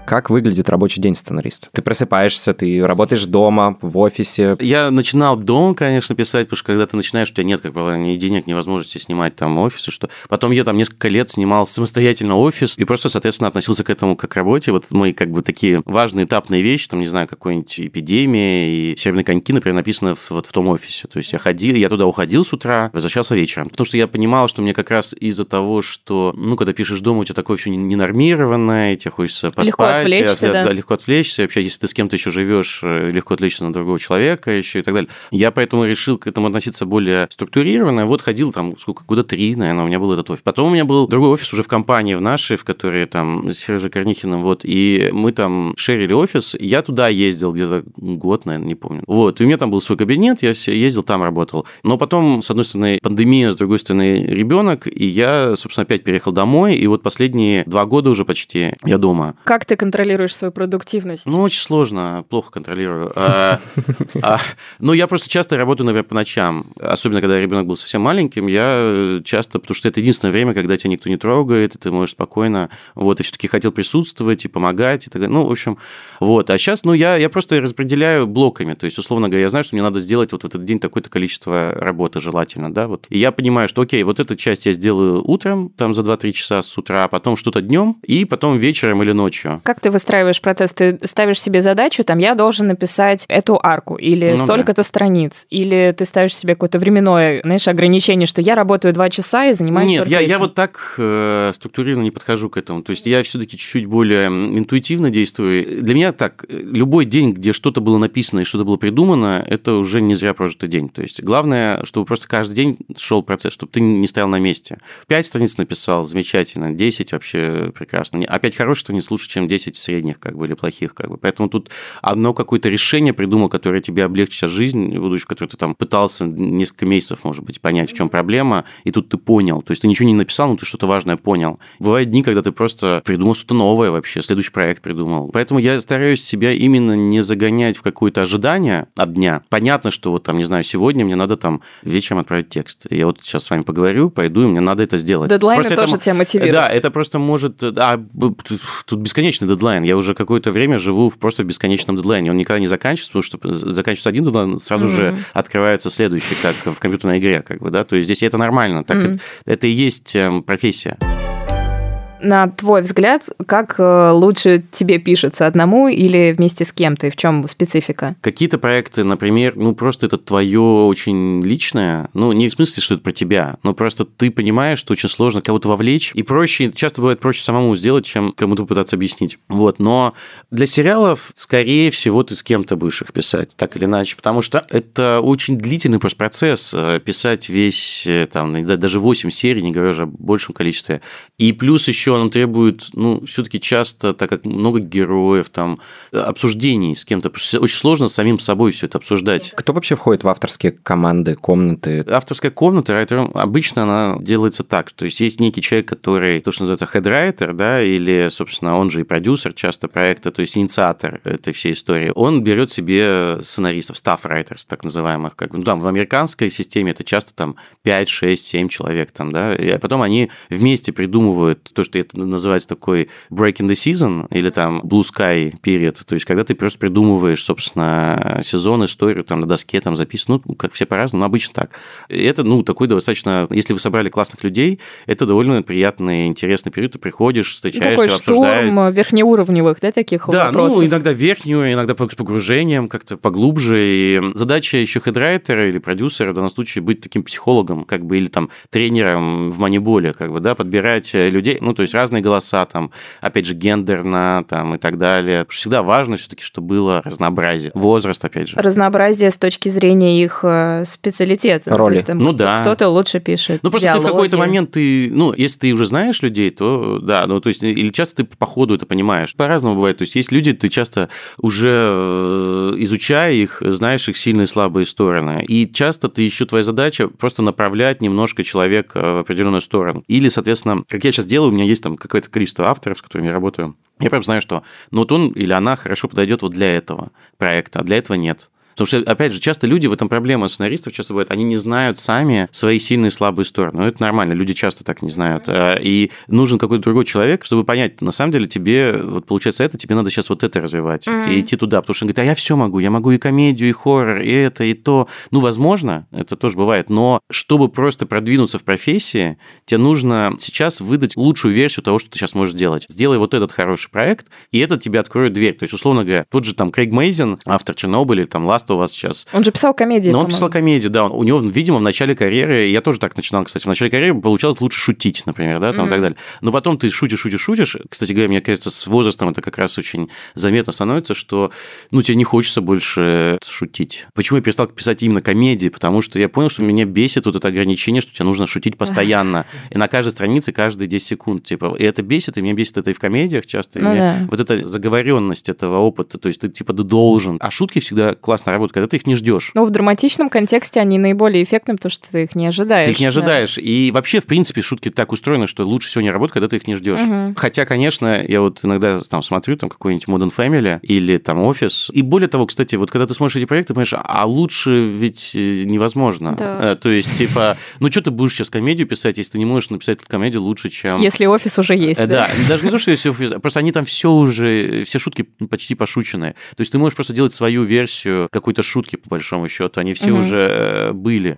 Как выглядит рабочий день сценариста? Ты просыпаешься, ты работаешь дома, в офисе. Я начинал дома, конечно, писать, потому что когда ты начинаешь, у тебя нет, как правило, ни денег, ни возможности снимать там офисы, что... Потом я там несколько лет снимал самостоятельно офис и просто, соответственно, относился к этому как к работе. Вот мои как бы такие важные этапные вещи, там, не знаю, какой-нибудь эпидемия и серебряные коньки, например, написано вот в том офисе. То есть я ходил, я туда уходил с утра, возвращался вечером. Потому что я понимал, что мне как раз из-за того, что, ну, когда пишешь дома, у тебя такое все ненормированное, тебе хочется поспать, отвлечься, да. легко отвлечься. Вообще, если ты с кем-то еще живешь, э, легко отвлечься на другого человека еще и так далее. Я поэтому решил к этому относиться более структурированно. Вот ходил там сколько, года три, наверное, у меня был этот офис. Потом у меня был другой офис уже в компании в нашей, в которой там с Сережей Корнихиным, вот, и мы там шерили офис. Я туда ездил где-то год, наверное, не помню. Вот, и у меня там был свой кабинет, я ездил там, работал. Но потом, с одной стороны, пандемия, с другой стороны, ребенок, и я, собственно, опять переехал домой, и вот последние два года уже почти я дома. Как ты контролируешь свою продуктивность? Ну, очень сложно, плохо контролирую. А, а, ну, я просто часто работаю, например, по ночам. Особенно, когда ребенок был совсем маленьким, я часто, потому что это единственное время, когда тебя никто не трогает, и ты можешь спокойно, вот, и все-таки хотел присутствовать и помогать, и так далее. Ну, в общем, вот. А сейчас, ну, я, я просто распределяю блоками. То есть, условно говоря, я знаю, что мне надо сделать вот в этот день такое-то количество работы желательно, да, вот. И я понимаю, что, окей, вот эту часть я сделаю утром, там за 2-3 часа с утра, потом что-то днем, и потом вечером или ночью. Как ты выстраиваешь процесс? Ты ставишь себе задачу, там, я должен написать эту арку, или ну, столько-то да. страниц, или ты ставишь себе какое-то временное, знаешь, ограничение, что я работаю 2 часа и занимаюсь Нет, я, этим. я вот так э, структурированно не подхожу к этому. То есть я все-таки чуть-чуть более интуитивно действую. Для меня так, любой день, где что-то было написано и что-то было придумано, это уже не зря прожитый день. То есть главное, чтобы просто каждый день шел процесс, чтобы ты не стоял на месте. Пять страниц написал, замечательно, 10 вообще прекрасно. Опять хороших страниц лучше, чем 10 средних, как бы, или плохих, как бы. Поэтому тут одно какое-то решение придумал, которое тебе облегчит жизнь, будущее, которое ты там пытался несколько месяцев, может быть, понять, в чем проблема, и тут ты понял. То есть ты ничего не написал, но ты что-то важное понял. Бывают дни, когда ты просто придумал что-то новое вообще, следующий проект придумал. Поэтому я стараюсь себя именно не загонять в какое-то ожидание от дня. Понятно, что вот там, не знаю, сегодня мне надо там вечером отправить текст. Я вот сейчас с вами поговорю, пойду, и мне надо это сделать. Дедлайны просто тоже это, тебя мотивируют. Да, это просто может... А, тут бесконечный дедлайн. Я уже какое-то время живу просто в бесконечном дедлайне. Он никогда не заканчивается, потому что заканчивается один дедлайн, сразу mm-hmm. же открывается следующий, как в компьютерной игре, как бы, да. То есть здесь это нормально. Так mm-hmm. это, это и есть эм, профессия. На твой взгляд, как э, лучше тебе пишется одному или вместе с кем-то, и в чем специфика? Какие-то проекты, например, ну просто это твое очень личное, ну не в смысле, что это про тебя, но просто ты понимаешь, что очень сложно кого-то вовлечь, и проще, часто бывает проще самому сделать, чем кому-то пытаться объяснить. Вот, но для сериалов, скорее всего, ты с кем-то будешь их писать, так или иначе, потому что это очень длительный просто процесс, э, писать весь, э, там, даже 8 серий, не говоря уже о большем количестве, и плюс еще еще он требует, ну, все-таки часто, так как много героев, там, обсуждений с кем-то. Очень сложно самим собой все это обсуждать. Кто вообще входит в авторские команды, комнаты? Авторская комната, райтером, обычно она делается так. То есть есть некий человек, который, то, что называется, хедрайтер, да, или, собственно, он же и продюсер часто проекта, то есть инициатор этой всей истории. Он берет себе сценаристов, staff writers, так называемых, как ну, там в американской системе это часто там 5, 6, 7 человек там, да, и потом они вместе придумывают то, что это называется такой breaking the season или там blue sky period, то есть когда ты просто придумываешь, собственно, сезон, историю там на доске там записано, ну, как все по-разному, но обычно так. И это, ну, такой достаточно, если вы собрали классных людей, это довольно приятный, интересный период, ты приходишь, встречаешься, такой обсуждаешь. штурм верхнеуровневых, да, таких да, вопросов? ну, иногда верхнюю, иногда с погружением, как-то поглубже, и задача еще хедрайтера или продюсера в данном случае быть таким психологом, как бы, или там тренером в маниболе, как бы, да, подбирать людей, ну, то есть есть разные голоса, там, опять же, гендерно, там, и так далее. Всегда важно все-таки, чтобы было разнообразие. Возраст, опять же. Разнообразие с точки зрения их э, специалитета. Роли. Есть, там, ну да. Кто-то лучше пишет. Ну просто диалоги. ты в какой-то момент, ты, ну, если ты уже знаешь людей, то да, ну, то есть, или часто ты по ходу это понимаешь. По-разному бывает. То есть, есть люди, ты часто уже э, изучая их, знаешь их сильные и слабые стороны. И часто ты еще твоя задача просто направлять немножко человека в определенную сторону. Или, соответственно, как я сейчас делаю, у меня есть есть там какое-то количество авторов, с которыми я работаю. Я прям знаю, что ну вот он или она хорошо подойдет вот для этого проекта, а для этого нет. Потому что, опять же, часто люди, в этом проблема сценаристов часто бывает, они не знают сами свои сильные и слабые стороны. Ну, это нормально, люди часто так не знают. А, и нужен какой-то другой человек, чтобы понять, на самом деле тебе, вот получается это, тебе надо сейчас вот это развивать mm-hmm. и идти туда. Потому что он говорит, а я все могу, я могу и комедию, и хоррор, и это, и то. Ну, возможно, это тоже бывает, но чтобы просто продвинуться в профессии, тебе нужно сейчас выдать лучшую версию того, что ты сейчас можешь сделать. Сделай вот этот хороший проект, и это тебе откроет дверь. То есть, условно говоря, тот же там Крейг Мейзен, автор Чернобыля, там Last у вас сейчас. Он же писал комедии. Но он писал комедии, да. У него, видимо, в начале карьеры, я тоже так начинал, кстати, в начале карьеры получалось лучше шутить, например, да, там mm-hmm. и так далее. Но потом ты шутишь, шутишь, шутишь. Кстати говоря, мне кажется, с возрастом это как раз очень заметно становится, что, ну, тебе не хочется больше шутить. Почему я перестал писать именно комедии? Потому что я понял, что меня бесит вот это ограничение, что тебе нужно шутить постоянно. И на каждой странице каждые 10 секунд. Типа, и это бесит, и меня бесит это и в комедиях часто. Ну, да. Вот эта заговоренность этого опыта, то есть ты типа ты должен. А шутки всегда классно работают, когда ты их не ждешь. Ну, в драматичном контексте они наиболее эффектны, потому что ты их не ожидаешь. Ты их не ожидаешь. Да. И вообще, в принципе, шутки так устроены, что лучше всего не работают, когда ты их не ждешь. Угу. Хотя, конечно, я вот иногда там смотрю там какой-нибудь Modern Family или там офис. И более того, кстати, вот когда ты смотришь эти проекты, понимаешь, а лучше ведь э, невозможно. Да. Э, то есть, типа, ну что ты будешь сейчас комедию писать, если ты не можешь написать комедию лучше, чем... Если офис уже есть. Э, да, да. даже не то, что если офис, просто они там все уже, все шутки почти пошученные. То есть ты можешь просто делать свою версию какой-то шутки, по большому счету. Они все угу. уже были.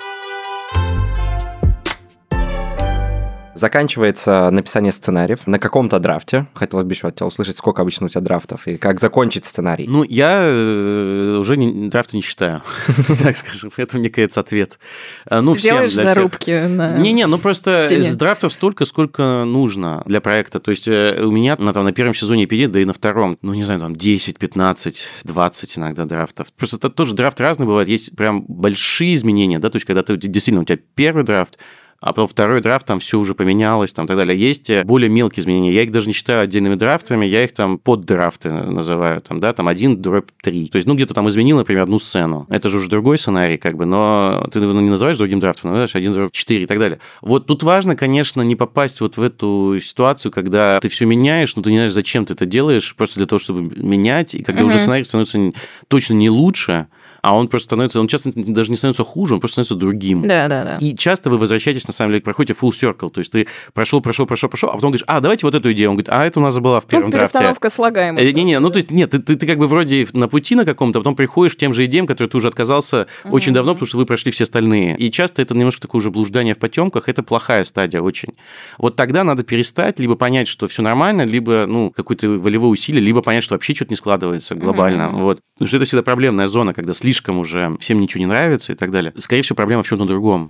Заканчивается написание сценариев на каком-то драфте. Хотелось бы еще от тебя услышать, сколько обычно у тебя драфтов и как закончить сценарий. Ну, я э, уже не, драфты не считаю, так скажем. Это, мне кажется, ответ. А, ну, Делаешь зарубки на Не-не, ну просто драфтов столько, сколько нужно для проекта. То есть э, у меня на, там, на первом сезоне эпидемии, да и на втором, ну, не знаю, там 10, 15, 20 иногда драфтов. Просто это тоже драфт разный бывает. Есть прям большие изменения, да, то есть когда ты действительно, у тебя первый драфт, а потом второй драфт, там все уже поменялось, там, и так далее. Есть э, более мелкие изменения. Я их даже не считаю отдельными драфтами, я их там под драфты называю, там, да, там один дроп три. То есть, ну, где-то там изменил, например, одну сцену. Это же уже другой сценарий, как бы, но ты ну, не называешь другим драфтом, называешь один дроп четыре и так далее. Вот тут важно, конечно, не попасть вот в эту ситуацию, когда ты все меняешь, но ты не знаешь, зачем ты это делаешь, просто для того, чтобы менять, и когда угу. уже сценарий становится точно не лучше, а он просто становится, он часто даже не становится хуже, он просто становится другим. Да, да, да. И часто вы возвращаетесь, на самом деле, проходите full circle, то есть ты прошел, прошел, прошел, прошел, а потом говоришь, а, давайте вот эту идею. Он говорит, а это у нас была в первом ну, драфте. перестановка слагаемых. Э, Не-не, ну то есть нет, ты, ты, ты как бы вроде на пути на каком-то, а потом приходишь к тем же идеям, которые ты уже отказался mm-hmm. очень давно, потому что вы прошли все остальные. И часто это немножко такое уже блуждание в потемках, это плохая стадия очень. Вот тогда надо перестать, либо понять, что все нормально, либо, ну, какое-то волевое усилие, либо понять, что вообще что-то не складывается глобально. Mm-hmm. Вот. Потому что это всегда проблемная зона, когда слишком уже все всем ничего не нравится и так далее. Скорее всего, проблема в чем-то другом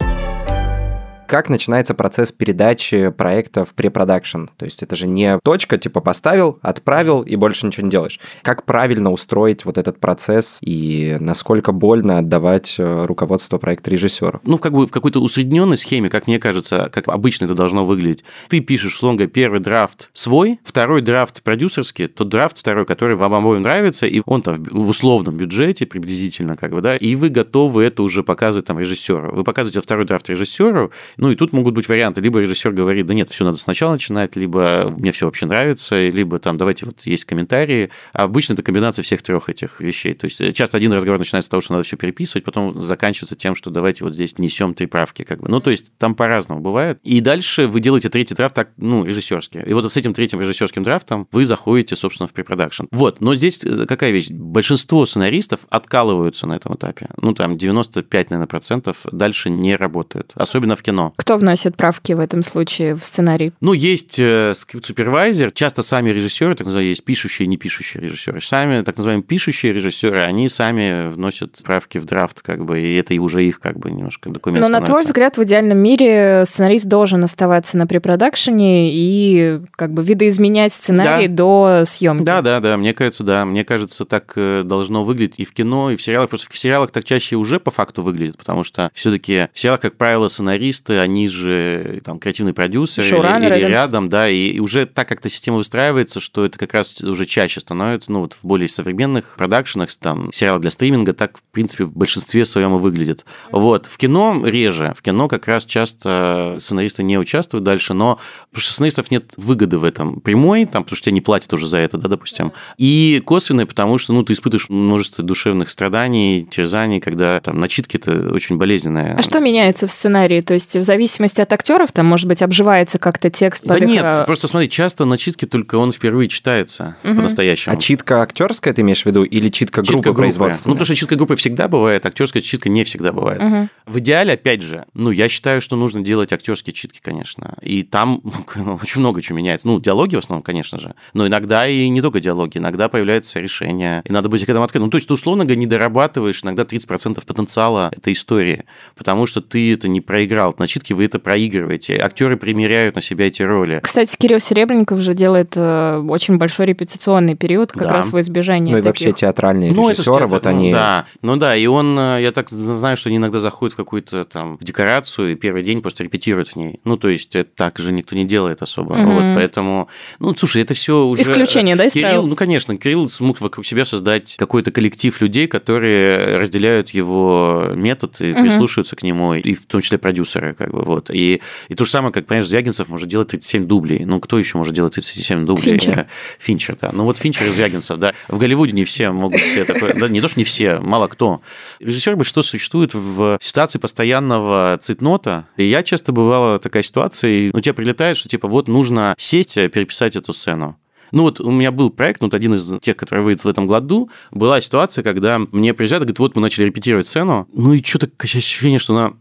как начинается процесс передачи проекта в препродакшн. То есть это же не точка, типа поставил, отправил и больше ничего не делаешь. Как правильно устроить вот этот процесс и насколько больно отдавать э, руководство проекта режиссеру? Ну, как бы в какой-то усредненной схеме, как мне кажется, как обычно это должно выглядеть. Ты пишешь, слонга, первый драфт свой, второй драфт продюсерский, тот драфт второй, который вам обоим нравится, и он там в условном бюджете приблизительно, как бы, да, и вы готовы это уже показывать там режиссеру. Вы показываете второй драфт режиссеру, ну и тут могут быть варианты. Либо режиссер говорит, да нет, все надо сначала начинать, либо мне все вообще нравится, либо там давайте вот есть комментарии. А обычно это комбинация всех трех этих вещей. То есть э, часто один разговор начинается с того, что надо все переписывать, потом заканчивается тем, что давайте вот здесь несем три правки. Как бы. Ну, то есть там по-разному бывает. И дальше вы делаете третий драфт так, ну, режиссерский. И вот с этим третьим режиссерским драфтом вы заходите, собственно, в препродакшн. Вот, но здесь э, какая вещь? Большинство сценаристов откалываются на этом этапе. Ну, там 95, наверное, процентов дальше не работают. Особенно в кино. Кто вносит правки в этом случае в сценарий? Ну, есть скрипт-супервайзер, э, часто сами режиссеры, так называемые, есть пишущие и не пишущие режиссеры. Сами, так называемые, пишущие режиссеры, они сами вносят правки в драфт, как бы, и это уже их, как бы, немножко документ Но становится. на твой взгляд, в идеальном мире сценарист должен оставаться на препродакшене и, как бы, видоизменять сценарий да. до съемки. Да, да, да, мне кажется, да. Мне кажется, так э, должно выглядеть и в кино, и в сериалах. Просто в сериалах так чаще уже по факту выглядит, потому что все-таки в сериалах, как правило, сценаристы, они же там креативный продюсер или, или рядом, да, и, и уже так как-то система выстраивается, что это как раз уже чаще становится, ну вот в более современных продакшенах, там, сериалы для стриминга, так, в принципе, в большинстве своем и выглядит. Вот, в кино реже, в кино как раз часто сценаристы не участвуют дальше, но потому что сценаристов нет выгоды в этом прямой, там, потому что тебе не платят уже за это, да, допустим, и косвенной, потому что, ну, ты испытываешь множество душевных страданий, терзаний, когда там начитки это очень болезненное. А что меняется в сценарии? То есть в зависимости от актеров, там, может быть, обживается как-то текст Да их... нет, э, просто смотри, часто на читке только он впервые читается угу. по-настоящему. А читка актерская ты имеешь в виду или читка группы читка производства? Ну, потому что читка группы всегда бывает, актерская читка не всегда бывает. Угу. В идеале, опять же, ну, я считаю, что нужно делать актерские читки, конечно. И там очень много чего меняется. Ну, диалоги в основном, конечно же. Но иногда и не только диалоги, иногда появляются решения. И надо быть к этому открытым. Ну, то есть ты, условно говоря, не дорабатываешь иногда 30% потенциала этой истории, потому что ты это не проиграл. На начитке вы это проигрываете. Актеры примеряют на себя эти роли. Кстати, Кирилл Серебренников же делает э, очень большой репетиционный период как Да. раз в избежание Ну и таких. вообще театральные Ну, режиссеры, театр, вот ну, они... Да, ну да, и он, э, я так знаю, что они иногда заходят в какую-то там в декорацию и первый день просто репетируют в ней. Ну, то есть это так же никто не делает особо. Мгм. Вот, поэтому, ну, слушай, это все уже... Исключение, да, из Кирилл, правил? ну, конечно, Кирилл смог вокруг себя создать какой-то коллектив людей, которые разделяют его метод и Мгм. прислушиваются к нему, и в том числе продюсеры, как бы, вот. И, и то же самое, как, понимаешь, Звягинцев может делать 37 дублей. Ну, кто еще может делать 37 дублей? Финчер. Э, Финчер, да. Ну, вот Финчер и Звягинцев, да. В Голливуде не все могут себе такое... Да, не то, что не все, мало кто. Режиссер большинство существует в ситуации постоянного цитнота. И я часто бывала такая ситуация, ну, тебе прилетает, что, типа, вот нужно сесть, и переписать эту сцену. Ну вот у меня был проект, вот один из тех, который выйдет в этом году, была ситуация, когда мне приезжают и говорят, вот мы начали репетировать сцену, ну и что-то ощущение, что она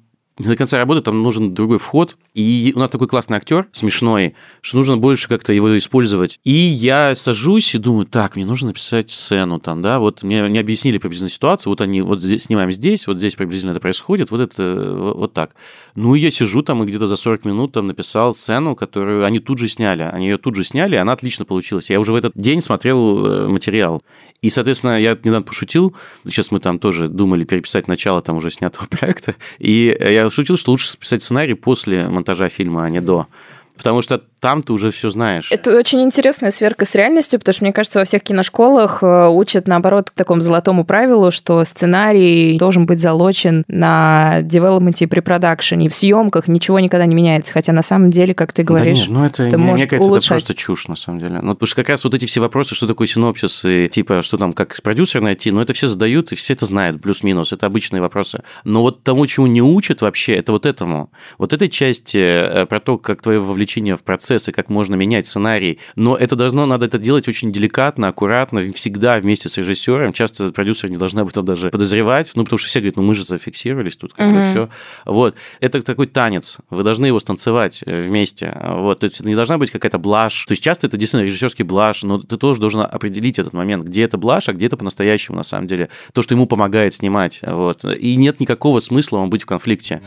до конца работает, там нужен другой вход. И у нас такой классный актер, смешной, что нужно больше как-то его использовать. И я сажусь и думаю, так, мне нужно написать сцену там, да, вот мне, мне объяснили приблизительно ситуацию, вот они, вот здесь снимаем здесь, вот здесь приблизительно это происходит, вот это, вот, так. Ну, и я сижу там и где-то за 40 минут там написал сцену, которую они тут же сняли. Они ее тут же сняли, она отлично получилась. Я уже в этот день смотрел э, материал. И, соответственно, я недавно пошутил, сейчас мы там тоже думали переписать начало там уже снятого проекта, и я шутил, что лучше писать сценарий после монтажа фильма, а не до. Потому что там ты уже все знаешь. Это очень интересная сверка с реальностью, потому что, мне кажется, во всех киношколах э, учат, наоборот, к такому золотому правилу, что сценарий должен быть залочен на девелопменте и препродакшене. В съемках ничего никогда не меняется. Хотя на самом деле, как ты говоришь, Да нет, ну это, это мне, мне кажется, улучшать. это просто чушь, на самом деле. Ну, потому что как раз вот эти все вопросы, что такое синопсис, и типа, что там, как с продюсера найти, ну, это все задают, и все это знают, плюс-минус, это обычные вопросы. Но вот тому, чему не учат вообще, это вот этому. Вот этой части э, про то, как твое вовлечение в процесс, и как можно менять сценарий. Но это должно, надо это делать очень деликатно, аккуратно, всегда вместе с режиссером. Часто продюсеры не должны об этом даже подозревать, ну, потому что все говорят, ну, мы же зафиксировались тут, как бы Мгм. все. Вот. Это такой танец. Вы должны его станцевать э, вместе. Вот. То есть не должна быть какая-то блажь. То есть часто это действительно режиссерский блажь, но ты тоже должен определить этот момент, где это блажь, а где это по-настоящему, на самом деле. То, что ему помогает снимать. Вот. И нет никакого смысла вам быть в конфликте.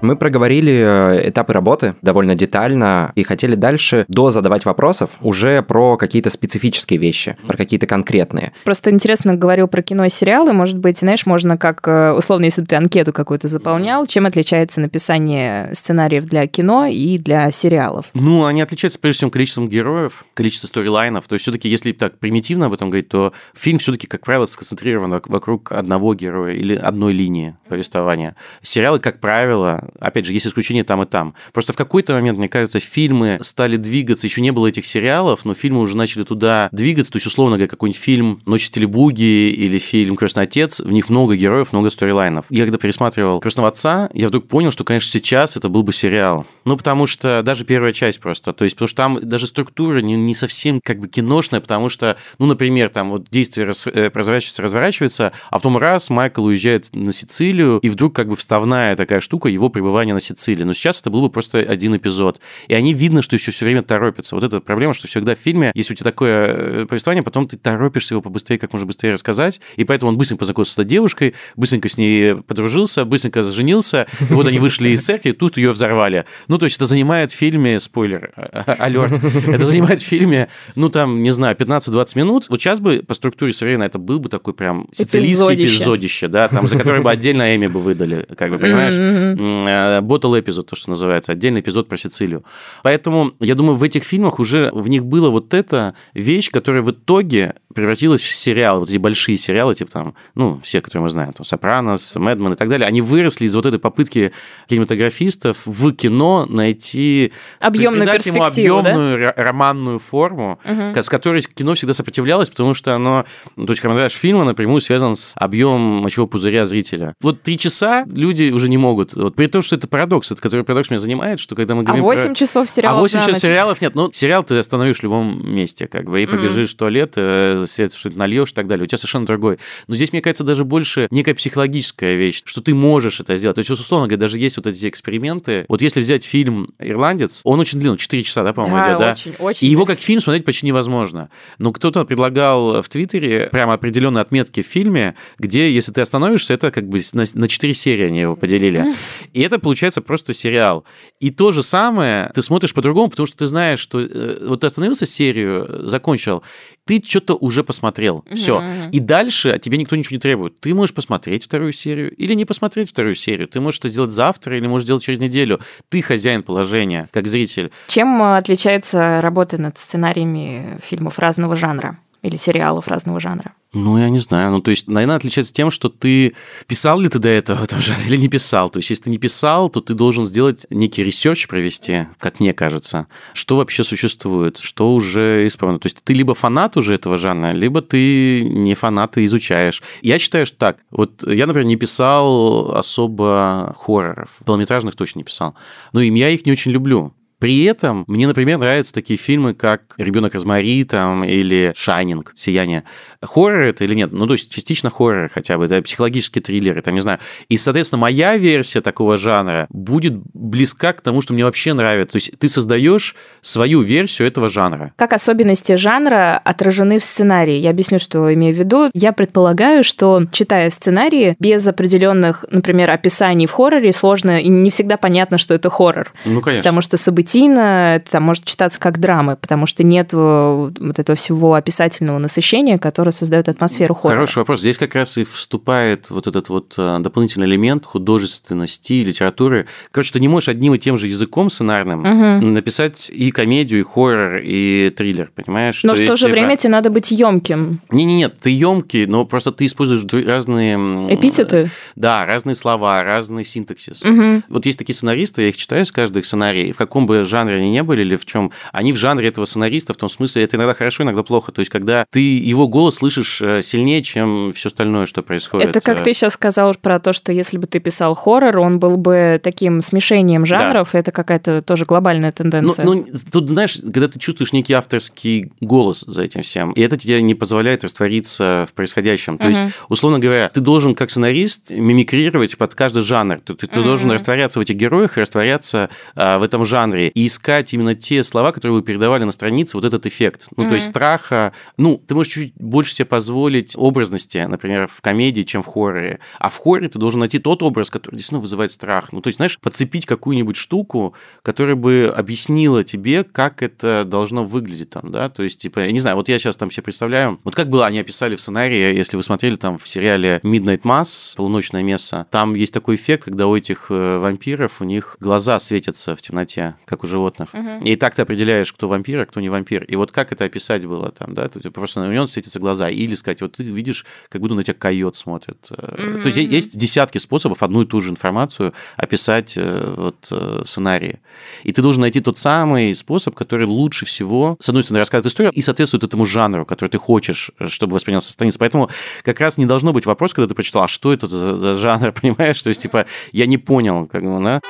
Мы проговорили э, этапы работы довольно детально и хотели дальше до задавать вопросов уже про какие-то специфические вещи, про какие-то конкретные. Просто интересно, говорил про кино и сериалы, может быть, знаешь, можно как, э, условно, если бы ты анкету какую-то заполнял, чем отличается написание сценариев для кино и для сериалов? Ну, они отличаются прежде всего количеством героев, количеством сторилайнов. То есть все-таки, если так примитивно об этом говорить, то фильм все-таки, как правило, сконцентрирован вок- вокруг одного героя или одной линии повествования. Сериалы, как правило, опять же, есть исключения там и там. Просто в какой-то момент, мне кажется, фильмы стали двигаться, еще не было этих сериалов, но фильмы уже начали туда двигаться. То есть, условно говоря, какой-нибудь фильм «Ночь Телебуги» или фильм «Крестный отец», в них много героев, много сторилайнов. Я когда пересматривал «Крестного отца», я вдруг понял, что, конечно, сейчас это был бы сериал. Ну, потому что даже первая часть просто. То есть, потому что там даже структура не, не совсем как бы киношная, потому что, ну, например, там вот действие раз, э, разворачивается, разворачивается, а потом раз Майкл уезжает на Сицилию, и вдруг как бы вставная такая штука его пребывания на Сицилии. Но сейчас это был бы просто один эпизод. И они видно, что еще все время торопятся. Вот эта проблема, что всегда в фильме, если у тебя такое э, повествование, потом ты торопишься его побыстрее, как можно быстрее рассказать, и поэтому он быстренько познакомился с этой девушкой, быстренько с ней подружился, быстренько женился, и вот они вышли из церкви, тут ее взорвали. Ну, то есть это занимает в фильме, спойлер, алерт, это занимает в фильме, ну, там, не знаю, 15-20 минут. Вот сейчас бы по структуре современно это был бы такой прям сицилийский Эпизодище. эпизодище, да, там, за который бы отдельно Эми бы выдали, как бы, понимаешь? Ботл эпизод, то, что называется, отдельный эпизод про Сицилию. Поэтому, я думаю, в этих фильмах уже в них было вот эта вещь, которая в итоге превратилась в сериал, вот эти большие сериалы, типа там, ну, все, которые мы знаем, там, «Сопранос», «Мэдмен» и так далее, они выросли из вот этой попытки кинематографистов в кино найти... Объемную придать ему да? объемную ро- романную форму, Мгм. с которой кино всегда сопротивлялось, потому что оно, ну, то есть хронометраж фильма напрямую связан с объемом мочевого пузыря зрителя. Вот три часа люди уже не могут. Вот, при том, что это парадокс, это который парадокс меня занимает, что когда мы А говорим 8 про... часов сериалов А 8 на часов ночь? сериалов нет. Ну, сериал ты остановишь в любом месте, как бы, и побежишь в туалет, э, что-то нальешь и так далее. У тебя совершенно другой. Но здесь, мне кажется, даже больше некая психологическая вещь, что ты можешь это сделать. То есть, условно говоря, даже есть вот эти эксперименты. Вот если взять фильм «Ирландец», он очень длинный, 4 часа, да, по-моему, да, идет, да? очень, очень. И его как фильм смотреть почти невозможно. Но кто-то предлагал в Твиттере прямо определенные отметки в фильме, где, если ты остановишься, это как бы на, на 4 серии они его поделили. И это получается просто сериал. И то же самое ты смотришь по-другому, потому что ты знаешь, что э, вот ты остановился серию, закончил, ты что-то уже посмотрел. Все. И дальше от тебе никто ничего не требует. Ты можешь посмотреть вторую серию или не посмотреть вторую серию. Ты можешь это сделать завтра или можешь сделать через неделю. Ты хозяин положения, как зритель. Чем э, отличается работа над сценариями фильмов разного жанра? или сериалов разного жанра? Ну, я не знаю. Ну, то есть, наверное, отличается тем, что ты писал ли ты до этого этом жанре или не писал. То есть, если ты не писал, то ты должен сделать некий research провести, как мне кажется, что вообще существует, что уже исправлено. То есть, ты либо фанат уже этого жанра, либо ты не фанат и изучаешь. Я считаю, что так. Вот я, например, не писал особо хорроров. Полнометражных точно не писал. Но и я их не очень люблю. При этом мне, например, нравятся такие фильмы, как «Ребенок Розмари» там, или «Shining», «Сияние». Хоррор это или нет? Ну, то есть частично хоррор хотя бы, это психологические триллеры, там, не знаю. И, соответственно, моя версия такого жанра будет близка к тому, что мне вообще нравится. То есть ты создаешь свою версию этого жанра. Как особенности жанра отражены в сценарии? Я объясню, что имею в виду. Я предполагаю, что, читая сценарии, без определенных, например, описаний в хорроре, сложно и не всегда понятно, что это хоррор. Ну, конечно. Потому что события событийно, это там может читаться как драмы, потому что нет вот этого всего описательного насыщения, которое создает атмосферу хоррора. Хороший вопрос. Здесь как раз и вступает вот этот вот э, дополнительный элемент художественности, литературы. Короче, ты не можешь одним и тем же языком сценарным угу. написать и комедию, и хоррор, и триллер, понимаешь? Но то в то же время тебе надо быть емким. Не-не-нет, ты емкий, но просто ты используешь разные... Эпитеты? Да, разные слова, разный синтаксис. Угу. Вот есть такие сценаристы, я их читаю с каждых сценарий, в каком бы жанре они не были или в чем, они в жанре этого сценариста, в том смысле, это иногда хорошо, иногда плохо. То есть, когда ты его голос слышишь э, сильнее, чем все остальное, что происходит. Это как э. ты сейчас сказал про то, что если бы ты писал хоррор, он был бы таким смешением жанров, да. это какая-то тоже глобальная тенденция. Ну, ну, тут, знаешь, когда ты чувствуешь некий авторский голос за этим всем, и это тебе не позволяет раствориться в происходящем. То угу. есть, условно говоря, ты должен как сценарист мимикрировать под каждый жанр. Ты, ты, ты угу. должен растворяться в этих героях и растворяться а, в этом жанре и искать именно те слова, которые вы передавали на странице, вот этот эффект. Ну, mm-hmm. то есть страха. Ну, ты можешь чуть больше себе позволить образности, например, в комедии, чем в хорроре. А в хорроре ты должен найти тот образ, который действительно вызывает страх. Ну, то есть, знаешь, подцепить какую-нибудь штуку, которая бы объяснила тебе, как это должно выглядеть там, да? То есть, типа, я не знаю, вот я сейчас там себе представляю, вот как было они описали в сценарии, если вы смотрели там в сериале Midnight Mass, полуночное место, там есть такой эффект, когда у этих э, вампиров у них глаза светятся в темноте, как как у животных. Угу. И так ты определяешь, кто вампир, а кто не вампир. И вот как это описать было там, да? То есть просто на него светятся глаза. Или сказать, вот ты видишь, как будто на тебя койот смотрит. Угу. То есть есть десятки способов одну и ту же информацию описать э, вот э, в сценарии. И ты должен найти тот самый способ, который лучше всего, с одной стороны, рассказывает историю и соответствует этому жанру, который ты хочешь, чтобы воспринялся страниц. Поэтому как раз не должно быть вопрос, когда ты прочитал, а что это за, за жанр, понимаешь? То есть, типа, я не понял, как бы, да?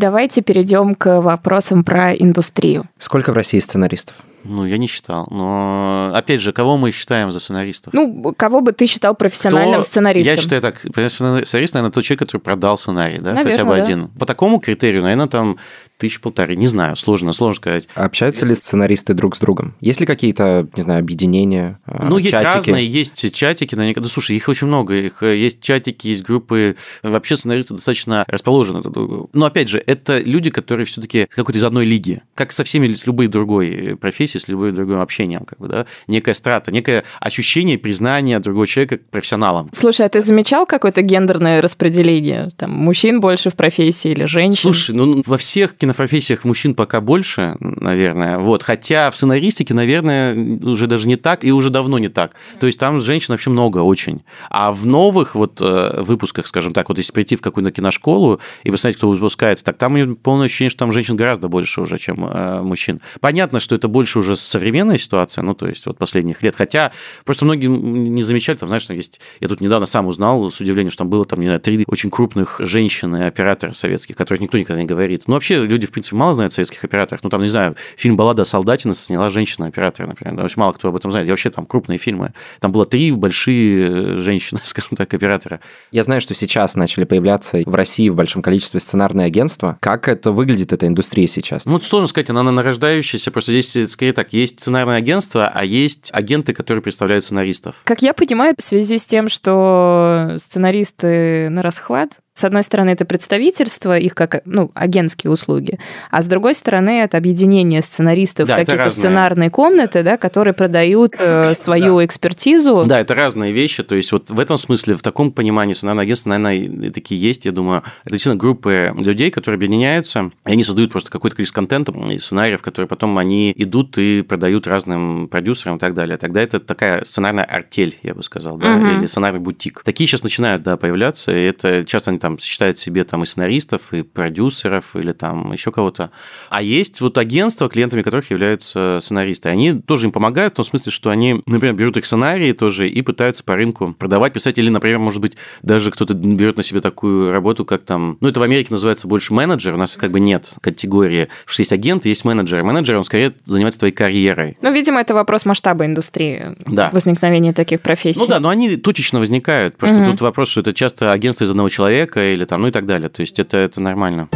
Давайте перейдем к вопросам про индустрию. Сколько в России сценаристов? Ну, я не считал. Но, опять же, кого мы считаем за сценаристов? Ну, кого бы ты считал профессиональным Кто... сценаристом? Я считаю так. Сценарист, наверное, тот человек, который продал сценарий, да? Наверное, Хотя бы да. один. По такому критерию, наверное, там тысяч полторы, не знаю, сложно, сложно сказать. Общаются ли сценаристы друг с другом? Есть ли какие-то, не знаю, объединения, а, Ну, есть чатики? разные, есть чатики, наверняка. Да, слушай, их очень много, их э, есть чатики, есть группы, вообще сценаристы достаточно расположены друг к другу. Но, опять же, это люди, которые все таки какой-то из одной лиги, как со всеми, с любой другой профессией, с любым другим общением, как бы, да, некая страта, некое ощущение признания другого человека профессионалом. Слушай, а ты замечал какое-то гендерное распределение? Там, мужчин больше в профессии или женщин? Слушай, ну, во всех кино профессиях мужчин пока больше, наверное. Вот. Хотя в сценаристике, наверное, уже даже не так, и уже давно не так. То есть там женщин вообще много очень. А в новых вот э, выпусках, скажем так, вот если прийти в какую-то киношколу и посмотреть, кто выпускается, так там полное ощущение, что там женщин гораздо больше уже, чем э, мужчин. Понятно, что это больше уже современная ситуация, ну, то есть вот последних лет. Хотя просто многие не замечали, там, знаешь, там есть... Я тут недавно сам узнал с удивлением, что там было, там, не знаю, три очень крупных женщины, оператора советских, которых никто никогда не говорит. Ну, вообще, люди люди, в принципе, мало знают о советских операторах. Ну, там, не знаю, фильм «Баллада о солдатина» сняла женщина-оператор, например. Да, очень мало кто об этом знает. И вообще там крупные фильмы. Там было три большие э, женщины, скажем так, оператора. Я знаю, что сейчас начали появляться в России в большом количестве сценарные агентства. Как это выглядит, эта индустрия сейчас? Ну, сложно сказать, она нарождающаяся. Просто здесь, э, скорее так, есть сценарное агентство, а есть агенты, которые представляют сценаристов. Как я понимаю, в связи с тем, что сценаристы на расхват, с одной стороны, это представительство, их как ну, агентские услуги, а с другой стороны, это объединение сценаристов Да, какие-то сценарные комнаты, да, которые продают э, свою экспертизу. Да, это разные вещи. То есть вот в этом смысле, в таком понимании сценарное агентство, наверное, и такие есть, я думаю. Это действительно группы людей, которые объединяются, и они создают просто какое-то количество контента и сценариев, которые потом они идут и продают разным продюсерам и так далее. Тогда это такая сценарная артель, я бы сказал, да, Мгм. или сценарный бутик. Такие сейчас начинают, да, появляться, и это часто они там сочетают в себе там и сценаристов, и продюсеров, или там еще кого-то. А есть вот агентства, клиентами которых являются сценаристы. Они тоже им помогают в том смысле, что они, например, берут их сценарии тоже и пытаются по рынку продавать, писать. Или, например, может быть, даже кто-то берет на себе такую работу, как там... Ну, это в Америке называется больше менеджер. У нас как бы нет категории, что есть агент есть менеджер. Менеджер, он скорее занимается твоей карьерой. Ну, видимо, это вопрос масштаба индустрии, Да. возникновения таких профессий. Ну да, но они точечно возникают. Просто Мгм. тут вопрос, что это часто агентство из одного человека или там, ну и так далее. То есть это, это нормально.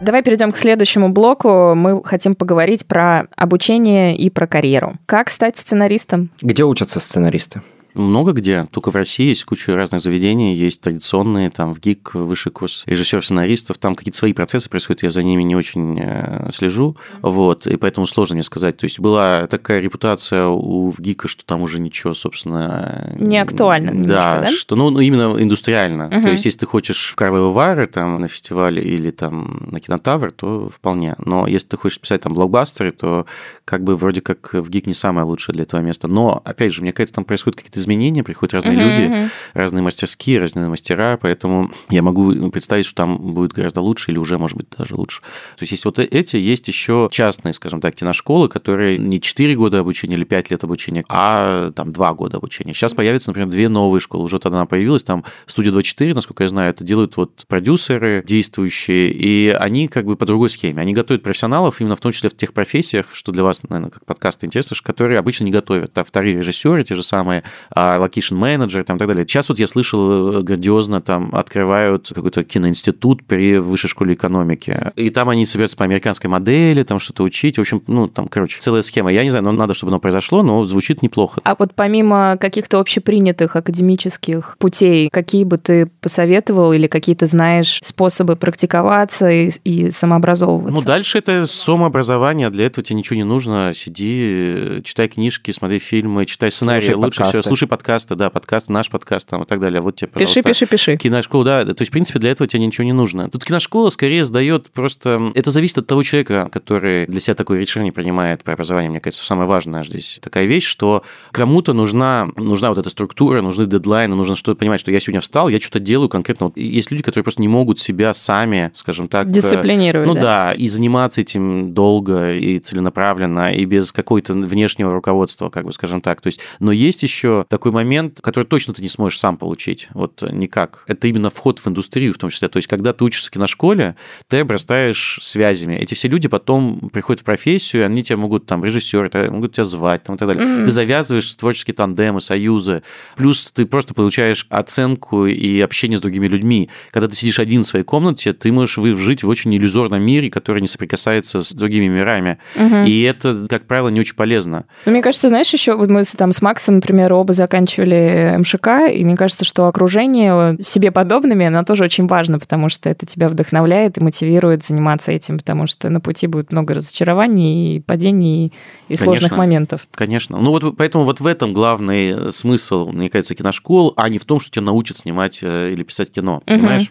Давай перейдем к следующему блоку. Мы хотим поговорить про обучение и про карьеру. Как стать сценаристом? Где учатся сценаристы? Много где. Только в России есть куча разных заведений. Есть традиционные, там в ГИК высший курс режиссеров-сценаристов. Там какие-то свои процессы происходят, я за ними не очень э, слежу. Вот, и поэтому сложно мне сказать. То есть была такая репутация у ГИКа, что там уже ничего, собственно... Не актуально немножко, Да, да? что, ну, ну, именно индустриально. Мгм. То есть если ты хочешь в Карловы Вары там на фестивале или там на Кинотавр, то вполне. Но если ты хочешь писать там блокбастеры, то как бы вроде как в ГИК не самое лучшее для этого места. Но, опять же, мне кажется, там происходят какие-то изменения, приходят разные Мгм, люди, мгм. разные мастерские, разные мастера, поэтому я могу представить, что там будет гораздо лучше или уже, может быть, даже лучше. То есть есть вот э- эти, есть еще частные, скажем так, киношколы, которые не 4 года обучения или 5 лет обучения, а там 2 года обучения. Сейчас появятся, например, две новые школы. Уже тогда она появилась, там студия 24, насколько я знаю, это делают вот продюсеры действующие, и они как бы по другой схеме. Они готовят профессионалов именно в том числе в тех профессиях, что для вас, наверное, как подкаст интересно, которые обычно не готовят. Там вторые режиссеры, те же самые, а, location менеджеры там, и так далее. Сейчас вот я слышал э, грандиозно, там открывают какой-то киноинститут при высшей школе экономики. И там они собираются по американской модели, там что-то учить. В общем, ну, там, короче, целая схема. Я не знаю, но надо, чтобы оно произошло, но звучит неплохо. А вот помимо каких-то общепринятых академических путей, какие бы ты посоветовал или какие ты знаешь способы практиковаться и, и самообразовываться? Ну, дальше это самообразование, для этого тебе ничего не нужно. Сиди, э, читай книжки, смотри фильмы, читай сценарии. Слушай Лучше подкасты. всего слушай подкасты, да, подкаст, наш подкаст там и так далее. Вот тебе, Пиши, пожалуйста. пиши, пиши. Киношкола, да. То есть, в принципе, для этого тебе ничего не нужно. Тут киношкола скорее создает просто... Это зависит от того человека, который для себя такое решение принимает по образованию. Мне кажется, самое важное здесь такая вещь, что кому-то нужна, нужна вот эта структура, нужны дедлайны, нужно что-то понимать, что я сегодня встал, я что-то делаю конкретно. Вот есть люди, которые просто не могут себя сами, скажем так... э, Дисциплинировать, Ну да? да, и заниматься этим долго и целенаправленно, и без какой-то внешнего руководства, как бы скажем так. То есть, но есть еще такой момент, который точно ты не сможешь сам получить, вот никак. Это именно вход в индустрию в том числе. То есть, когда ты учишься в киношколе, ты обрастаешь связями. Эти все люди потом приходят в профессию, они тебя могут там режиссеры, могут тебя звать там, и так далее. Мгм. Ты завязываешь творческие тандемы, союзы. Плюс ты просто получаешь оценку и общение с другими людьми. Когда ты сидишь один в своей комнате, ты можешь жить в очень иллюзорном мире, который не соприкасается с другими мирами. Мгм. И это, как правило, не очень полезно. Ну, мне кажется, знаешь, еще вот мы с- там с Максом, например, оба заканчивали МШК, и мне кажется, что окружение себе подобными, оно тоже очень важно, потому что это тебя вдохновляет и мотивирует заниматься этим, потому что на пути будет много разочарований, и падений, и сложных Конечно. моментов. Конечно. Ну вот поэтому вот в этом главный смысл, мне кажется, киношкол, а не в том, что тебя научат снимать э, или писать кино. Мгм. Понимаешь?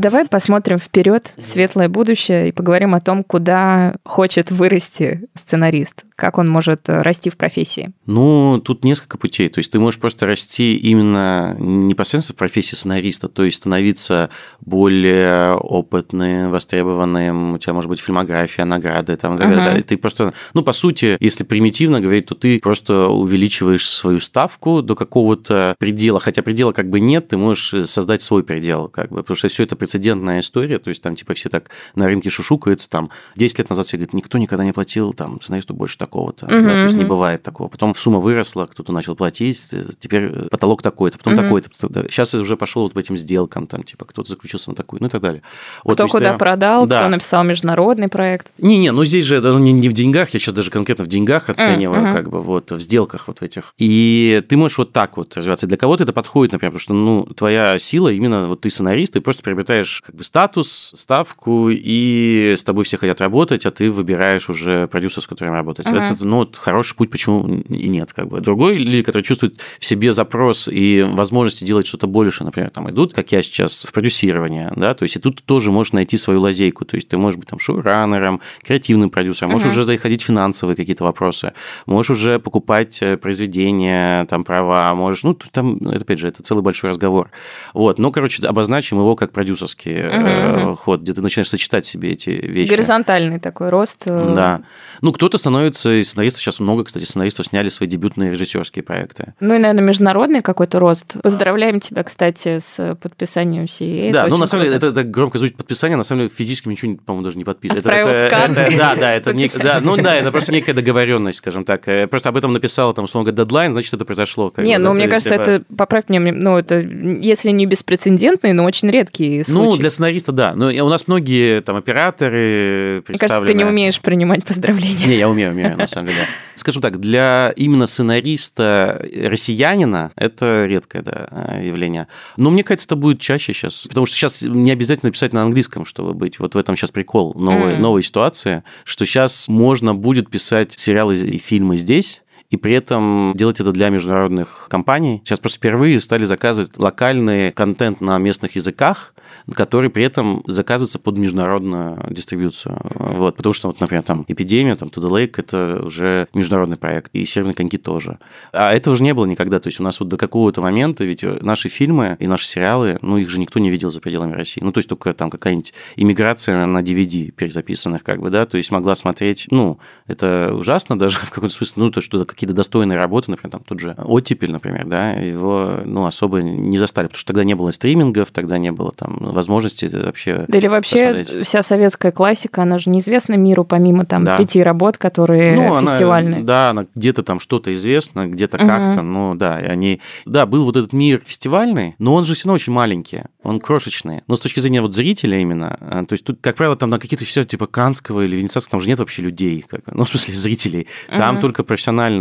Давай посмотрим вперед в светлое будущее и поговорим о том, куда хочет вырасти сценарист, как он может расти в профессии. Ну, тут несколько путей. То есть ты можешь просто расти именно непосредственно в профессии сценариста, то есть становиться более опытным, востребованным, у тебя может быть фильмография, награды, там, uh-huh. ты просто, ну, по сути, если примитивно говорить, то ты просто увеличиваешь свою ставку до какого-то предела, хотя предела как бы нет, ты можешь создать свой предел, как бы, потому что все это прецедентная история, то есть там типа все так на рынке шушукаются, там 10 лет назад все говорят, никто никогда не платил там сценаристу больше такого-то, uh-huh, да, то есть не бывает такого. Потом сумма выросла, кто-то начал платить, теперь потолок такой-то, потом uh-huh. такой-то. Сейчас уже пошел вот по этим сделкам, там типа кто-то заключился на такую, ну и так далее. Вот, кто куда я... продал, да. кто написал международный проект. Не-не, ну здесь же это не, не в деньгах, я сейчас даже конкретно в деньгах оцениваю, uh-huh. как бы вот в сделках вот в этих. И ты можешь вот так вот развиваться. Для кого-то это подходит, например, потому что ну твоя сила именно вот ты сценарист, ты просто приобретаешь как бы статус, ставку, и с тобой все хотят работать, а ты выбираешь уже продюсер, с которым работать. Uh-huh. Это ну, хороший путь, почему и нет. Как бы. Другой люди, которые чувствуют в себе запрос и возможности делать что-то больше, например, там идут, как я сейчас, в продюсирование, да, то есть и тут тоже можешь найти свою лазейку, то есть ты можешь быть там шоураннером, креативным продюсером, можешь uh-huh. уже заходить в финансовые какие-то вопросы, можешь уже покупать э, произведения, там права, можешь, ну, там, это, опять же, это целый большой разговор. Вот, ну, короче, обозначим его как продюсерский uh-huh. ход, где ты начинаешь сочетать себе эти вещи. Горизонтальный такой рост. Э, да. Ну, кто-то становится, и сценаристов сейчас много, кстати, сценаристов сняли свои дебютные режиссерские проекты. Ну и, наверное, международный какой-то рост. Поздравляем тебя, кстати, с подписанием CA. Да, ну, на самом деле, это, это громко звучит подписание, на самом деле, физически ничего, по-моему, даже не подписано. Это, это, это, да, да, это нек, да, ну да, это просто некая договоренность, скажем так. Просто об этом написала, там, условно говоря, дедлайн, значит, это произошло. Не, ну, мне кажется, это, поправь мне, ну, это, если не беспрецедентный, но очень редкий случай. Ну, для сценариста, да. Но у нас многие там операторы Мне кажется, ты не умеешь принимать поздравления. Не, я умею, умею, на самом деле. Скажем так, для именно сценариста россиянина это редкое да, явление. Но мне кажется, это будет чаще сейчас. Потому что сейчас не обязательно писать на английском, чтобы быть. Вот в этом сейчас прикол новой, mm. новой ситуации, что сейчас можно будет писать сериалы и фильмы здесь, и при этом делать это для международных компаний. Сейчас просто впервые стали заказывать локальный контент на местных языках, который при этом заказывается под международную дистрибьюцию. Вот, потому что, вот, например, там «Эпидемия», там «To the Lake» – это уже международный проект, и «Северные коньки» тоже. А этого же не было никогда. То есть у нас вот до какого-то момента ведь наши фильмы и наши сериалы, ну, их же никто не видел за пределами России. Ну, то есть только там какая-нибудь иммиграция на DVD перезаписанных, как бы, да, то есть могла смотреть, ну, это ужасно даже в каком-то смысле, ну, то, что какие-то достойные работы, например, там тот же «Оттепель», например, да, его, ну, особо не застали, потому что тогда не было стримингов, тогда не было там возможности вообще Да или вообще посмотреть. вся советская классика, она же неизвестна миру, помимо там да. пяти работ, которые ну, фестивальные. Она, да, она где-то там что-то известно, где-то угу. как-то, ну да, и они... Да, был вот этот мир фестивальный, но он же все равно очень маленький, он крошечный. Но с точки зрения вот зрителя именно, а, то есть тут, как правило, там на какие-то все типа Канского или Венецианского, там же нет вообще людей, как, ну, в смысле, зрителей. Там угу. только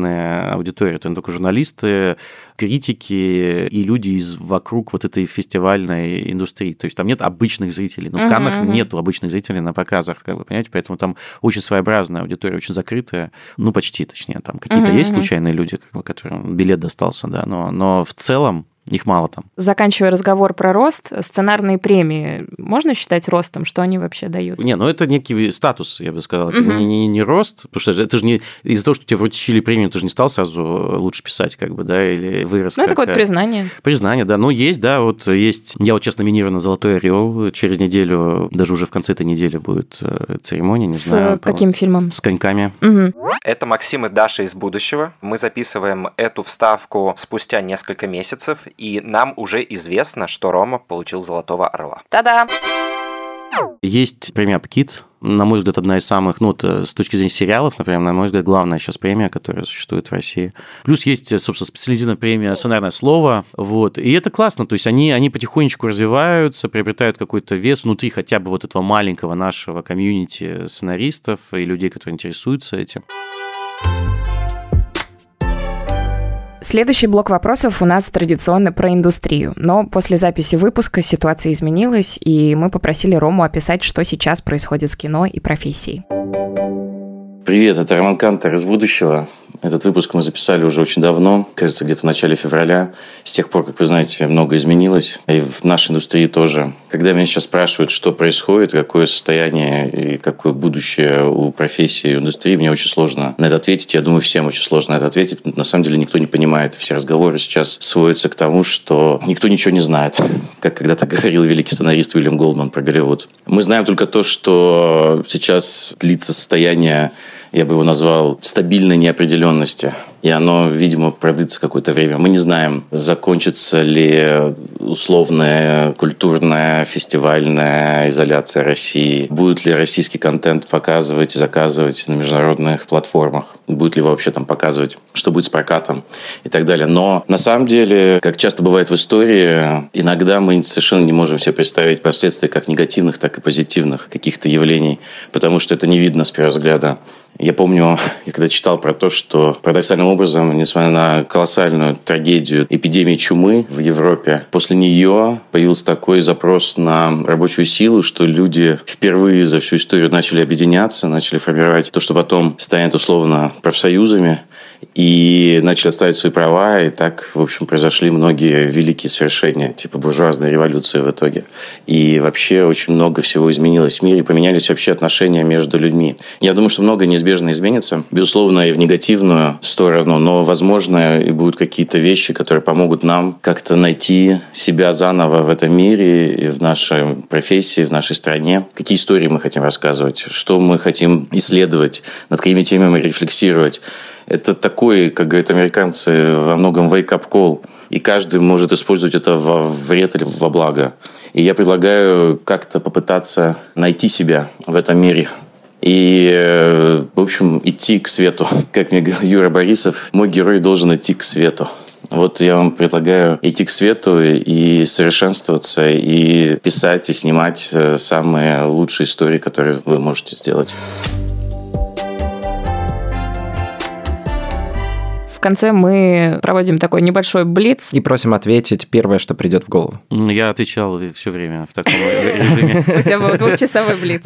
профессиональная аудитория, там только журналисты, критики и люди из вокруг вот этой фестивальной индустрии. То есть там нет обычных зрителей. Но в Каннах uh-huh. нету обычных зрителей на показах, как вы понимаете, поэтому там очень своеобразная аудитория, очень закрытая. Ну, почти, точнее, там какие-то uh-huh. есть случайные люди, как бы, которым билет достался, да, но, но в целом их мало там. Заканчивая разговор про рост, сценарные премии можно считать ростом? Что они вообще дают? Не, ну это некий статус, я бы сказал. Это угу. не, не, не рост, потому что это же не из-за того, что тебе вручили премию, ты же не стал сразу лучше писать, как бы, да, или вырос. Ну, это какое-то признание. Признание, да. Ну, есть, да, вот есть. Я вот сейчас номинирован на «Золотой орел». Через неделю, даже уже в конце этой недели будет э, церемония, не С знаю. каким фильмом? С коньками. Угу. Это Максим и Даша из будущего. Мы записываем эту вставку спустя несколько месяцев, и нам уже известно, что Рома получил Золотого Орла. Та-да! Есть премия «Апкит», на мой взгляд, одна из самых, ну, э, с точки зрения сериалов, например, на мой взгляд, главная сейчас премия, которая существует в России. Плюс есть, э, собственно, специализированная премия «Сценарное слово», вот, и это классно, то есть они, они потихонечку развиваются, приобретают какой-то вес внутри хотя бы вот этого маленького нашего комьюнити сценаристов и людей, которые интересуются этим. Следующий блок вопросов у нас традиционно про индустрию. Но после записи выпуска ситуация изменилась, и мы попросили Рому описать, что сейчас происходит с кино и профессией. Привет, это Роман Кантер из будущего. Этот выпуск мы записали уже очень давно, кажется, где-то в начале февраля. С тех пор, как вы знаете, много изменилось. И в нашей индустрии тоже. Когда меня сейчас спрашивают, что происходит, какое состояние и какое будущее у профессии, у индустрии, мне очень сложно на это ответить. Я думаю, всем очень сложно на это ответить. На самом деле никто не понимает. Все разговоры сейчас сводятся к тому, что никто ничего не знает. Как когда-то говорил великий сценарист Уильям Голдман про Голливуд. Мы знаем только то, что сейчас длится состояние я бы его назвал стабильной неопределенности. И оно, видимо, продлится какое-то время. Мы не знаем, закончится ли условная культурная фестивальная изоляция России. Будет ли российский контент показывать и заказывать на международных платформах. Будет ли вообще там показывать, что будет с прокатом и так далее. Но на самом деле, как часто бывает в истории, иногда мы совершенно не можем себе представить последствия как негативных, так и позитивных каких-то явлений, потому что это не видно с первого взгляда. Я помню, я когда читал про то, что парадоксальным образом, несмотря на колоссальную трагедию эпидемии чумы в Европе, после нее появился такой запрос на рабочую силу, что люди впервые за всю историю начали объединяться, начали формировать то, что потом станет условно профсоюзами, и начали отставить свои права, и так, в общем, произошли многие великие свершения, типа буржуазной революции в итоге. И вообще очень много всего изменилось в мире, поменялись вообще отношения между людьми. Я думаю, что многое неизбежно изменится, безусловно, и в негативную сторону, но, возможно, и будут какие-то вещи, которые помогут нам как-то найти себя заново в этом мире и в нашей профессии, в нашей стране. Какие истории мы хотим рассказывать, что мы хотим исследовать, над какими темами рефлексировать. Это такой, как говорят американцы, во многом wake-up call. И каждый может использовать это во вред или во благо. И я предлагаю как-то попытаться найти себя в этом мире. И, э, в общем, идти к свету. Как мне говорил Юра Борисов, мой герой должен идти к свету. Вот я вам предлагаю идти к свету и совершенствоваться, и писать, и снимать э, самые лучшие истории, которые вы можете сделать. В конце мы проводим такой небольшой блиц. И просим ответить первое, что придет в голову. Я отвечал все время в таком режиме. У тебя был двухчасовой блиц.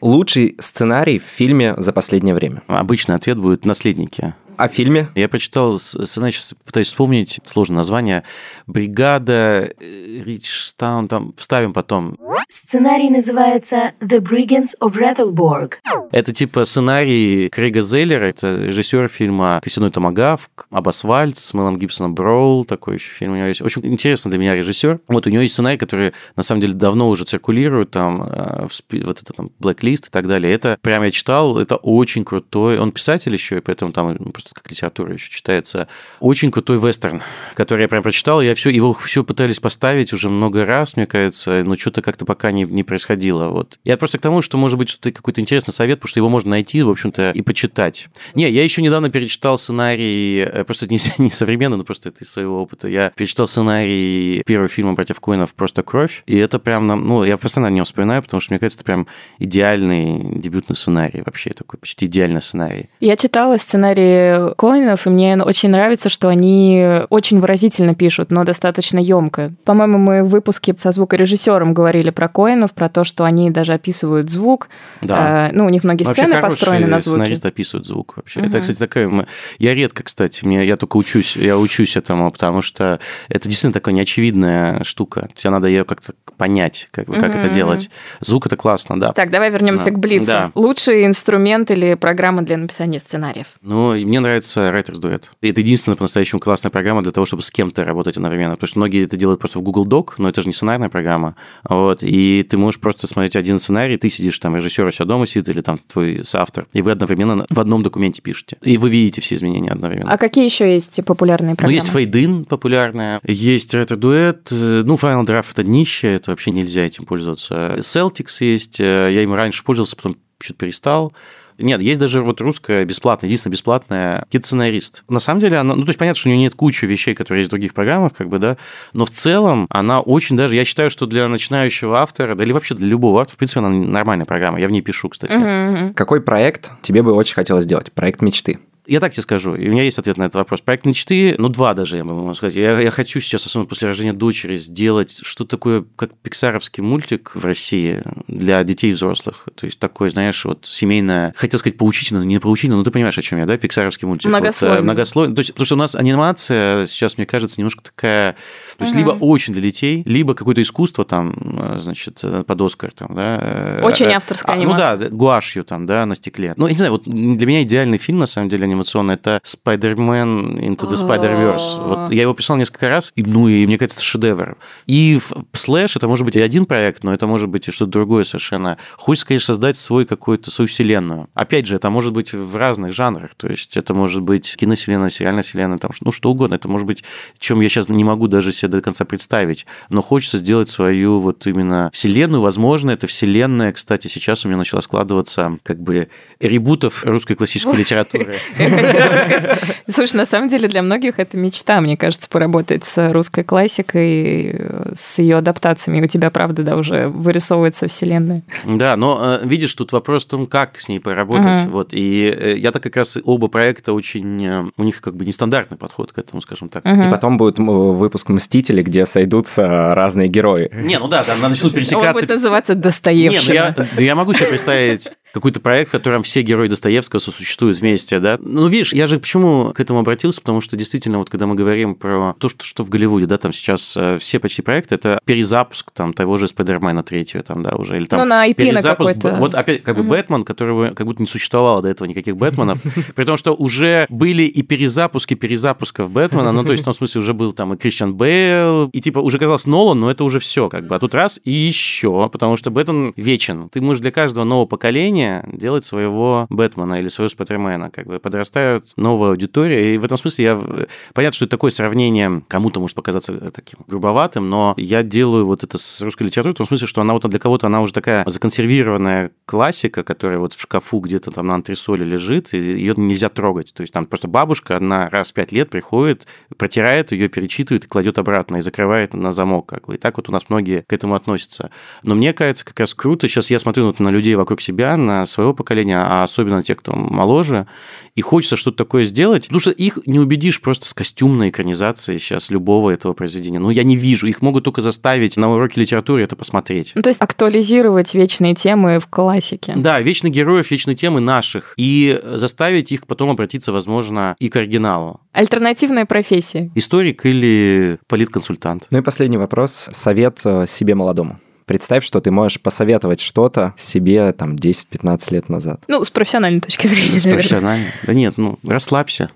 Лучший сценарий в фильме за последнее время? Обычный ответ будет «Наследники». О фильме? Я прочитал сценарий, сейчас пытаюсь вспомнить сложное название. «Бригада», э, «Ричстаун», там вставим потом. Сценарий называется «The Brigands of Rattleborg». Это типа сценарий Крэга Зеллера, это режиссер фильма «Косяной Томагавк», об асфальт с Мэлом Гибсоном Броул, такой еще фильм у него есть. Очень интересно для меня режиссер. Вот у него есть сценарий, который на самом деле давно уже циркулирует, там, э, вот это там, Blacklist и так далее. Это прям я читал, это очень крутой. Он писатель еще, и поэтому там просто просто как литература еще читается. Очень крутой вестерн, который я прям прочитал. Я все, его все пытались поставить уже много раз, мне кажется, но что-то как-то пока не, не происходило. Вот. Я просто к тому, что, может быть, что-то какой-то интересный совет, потому что его можно найти, в общем-то, и почитать. Не, я еще недавно перечитал сценарий, э, просто не, не современно, но просто это из своего опыта. Я перечитал сценарий первого фильма «Против Коинов. Просто кровь», и это прям, ну, я постоянно о нем вспоминаю, потому что, мне кажется, это прям идеальный дебютный сценарий, вообще такой почти идеальный сценарий. Я читала сценарий Коинов, и мне очень нравится, что они очень выразительно пишут, но достаточно емко. По-моему, мы в выпуске со звукорежиссером говорили про Коинов, про то, что они даже описывают звук. Да. А, ну, у них многие вообще сцены построены на звуке. сценарист описывает звук вообще. Угу. Это, кстати, такая... Я редко, кстати, мне, я только учусь, я учусь этому, потому что это действительно такая неочевидная штука. Тебе надо ее как-то понять, как, как угу. это делать. Звук это классно, да. Так, давай вернемся да. к Блицу. Да. Лучший инструмент или программа для написания сценариев? Ну, мне нравится Writers Duet. Это единственная по-настоящему классная программа для того, чтобы с кем-то работать одновременно. Потому что многие это делают просто в Google Doc, но это же не сценарная программа. Вот. И ты можешь просто смотреть один сценарий, ты сидишь там, режиссер у себя дома сидит, или там твой соавтор, и вы одновременно в одном документе пишете. И вы видите все изменения одновременно. А какие еще есть популярные программы? Ну, есть Fade-In популярная, есть Writer Duet, ну, Final Draft это днище, это вообще нельзя этим пользоваться. Celtics есть, я им раньше пользовался, потом что-то перестал. Нет, есть даже вот русская бесплатная, единственная бесплатная кит-сценарист. На самом деле, она, ну, то есть понятно, что у нее нет кучи вещей, которые есть в других программах, как бы, да, но в целом она очень даже, я считаю, что для начинающего автора, да или вообще для любого автора, в принципе, она нормальная программа. Я в ней пишу, кстати. Какой проект тебе бы очень хотелось сделать? Проект мечты? Я так тебе скажу, и у меня есть ответ на этот вопрос. Проект мечты, ну, два даже, я могу сказать. Я, я хочу сейчас, особенно после рождения дочери, сделать что такое, как пиксаровский мультик в России для детей и взрослых. То есть такой, знаешь, вот семейное, хотел сказать поучительно, но не поучительно, но ты понимаешь, о чем я, да, пиксаровский мультик. Многослойный. Вот, многослойный. То есть, потому что у нас анимация сейчас, мне кажется, немножко такая, то есть, либо очень для детей, либо какое-то искусство там, значит, под Оскар там, да. Очень авторская а, Ну да, гуашью там, да, на стекле. Ну, я не знаю, вот для меня идеальный фильм, на самом деле, анимационный, это Spider-Man Into the Spider-Verse. Вот я его писал несколько раз, и, ну, и мне кажется, это шедевр. И слэш это может быть и один проект, но это может быть и что-то другое совершенно. Хочется, конечно, создать свой какую-то свою вселенную. Опять же, это может быть в разных жанрах, то есть это может быть киновселенная, сериальная вселенная, там, ну, что угодно. Это может быть, чем я сейчас не могу даже себе до конца представить, но хочется сделать свою вот именно вселенную. Возможно, эта вселенная, кстати, сейчас у меня начала складываться как бы ребутов русской классической литературы. Слушай, на самом деле для многих это мечта, мне кажется, поработать с русской классикой, с ее адаптациями. У тебя, правда, да, уже вырисовывается вселенная. Да, но э, видишь, тут вопрос в том, как с ней поработать. Угу. Вот, и э, я так как раз оба проекта очень... Э, у них как бы нестандартный подход к этому, скажем так. Угу. И потом будет выпуск «Мстители», где сойдутся разные герои. Не, ну да, там начнут пересекаться. Он будет называться «Достоевщина». Нет, ну я, я могу себе представить какой-то проект, в котором все герои Достоевского сосуществуют вместе, да. Ну, видишь, я же почему к этому обратился, потому что действительно, вот когда мы говорим про то, что, что в Голливуде, да, там сейчас э, все почти проекты, это перезапуск там того же Спайдермена третьего, там, да, уже, или там... Ну, на IP перезапуск, на Вот опять, как бы, угу. Бэтмен, которого как будто не существовало до этого никаких Бэтменов, при том, что уже были и перезапуски перезапусков Бэтмена, ну, то есть в том смысле уже был там и Кристиан Бейл, и типа уже казалось Нолан, но это уже все, как бы, а тут раз и еще, потому что Бэтмен вечен. Ты можешь для каждого нового поколения делать своего Бэтмена или своего Спайдермена. Как бы подрастают новая аудитория. И в этом смысле я... Понятно, что это такое сравнение кому-то может показаться таким грубоватым, но я делаю вот это с русской литературой в том смысле, что она вот для кого-то она уже такая законсервированная классика, которая вот в шкафу где-то там на антресоле лежит, и ее нельзя трогать. То есть там просто бабушка одна раз в пять лет приходит, протирает ее, перечитывает и кладет обратно и закрывает на замок. Как бы. И так вот у нас многие к этому относятся. Но мне кажется, как раз круто. Сейчас я смотрю вот на людей вокруг себя, на своего поколения, а особенно те, кто моложе, и хочется что-то такое сделать, потому что их не убедишь просто с костюмной экранизацией сейчас любого этого произведения. Ну, я не вижу. Их могут только заставить на уроке литературы это посмотреть. Ну, то есть актуализировать вечные темы в классике. Да, вечных героев, вечные темы наших. И заставить их потом обратиться, возможно, и к оригиналу. Альтернативная профессия. Историк или политконсультант. Ну и последний вопрос. Совет э, себе молодому. Представь, что ты можешь посоветовать что-то себе там 10-15 лет назад. Ну, с профессиональной точки зрения, С профессиональной? Да нет, ну, расслабься.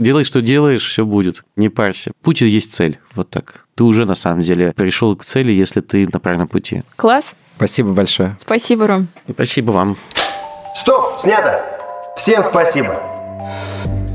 Делай, что делаешь, все будет. Не парься. Путь есть цель. Вот так. Ты уже на самом деле пришел к цели, если ты на правильном пути. Класс. Спасибо большое. Спасибо, Ром. И спасибо вам. Стоп, снято. Всем спасибо.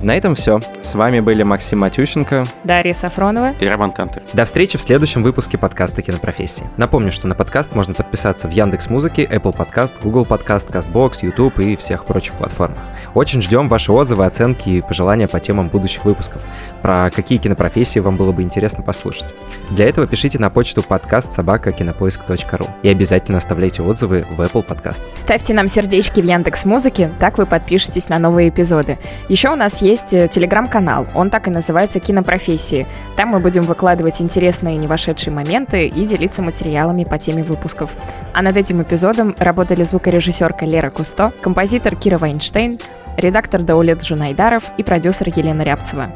На этом все. С вами были Максим Матющенко, Дарья Сафронова и Роман Кантер. До встречи в следующем выпуске подкаста «Кинопрофессии». Напомню, что на подкаст можно подписаться в Яндекс Музыке, Apple Podcast, Google Podcast, CastBox, YouTube и всех прочих платформах. Очень ждем ваши отзывы, оценки и пожелания по темам будущих выпусков. Про какие кинопрофессии вам было бы интересно послушать. Для этого пишите на почту подкаст собака кинопоиск.ру и обязательно оставляйте отзывы в Apple Podcast. Ставьте нам сердечки в Яндекс Музыке, так вы подпишетесь на новые эпизоды. Еще у нас есть есть э, телеграм-канал, он так и называется «Кинопрофессии». Там мы будем выкладывать интересные не вошедшие моменты и делиться материалами по теме выпусков. А над этим эпизодом работали звукорежиссерка Лера Кусто, композитор Кира Вайнштейн, редактор Даулет Жунайдаров и продюсер Елена Рябцева.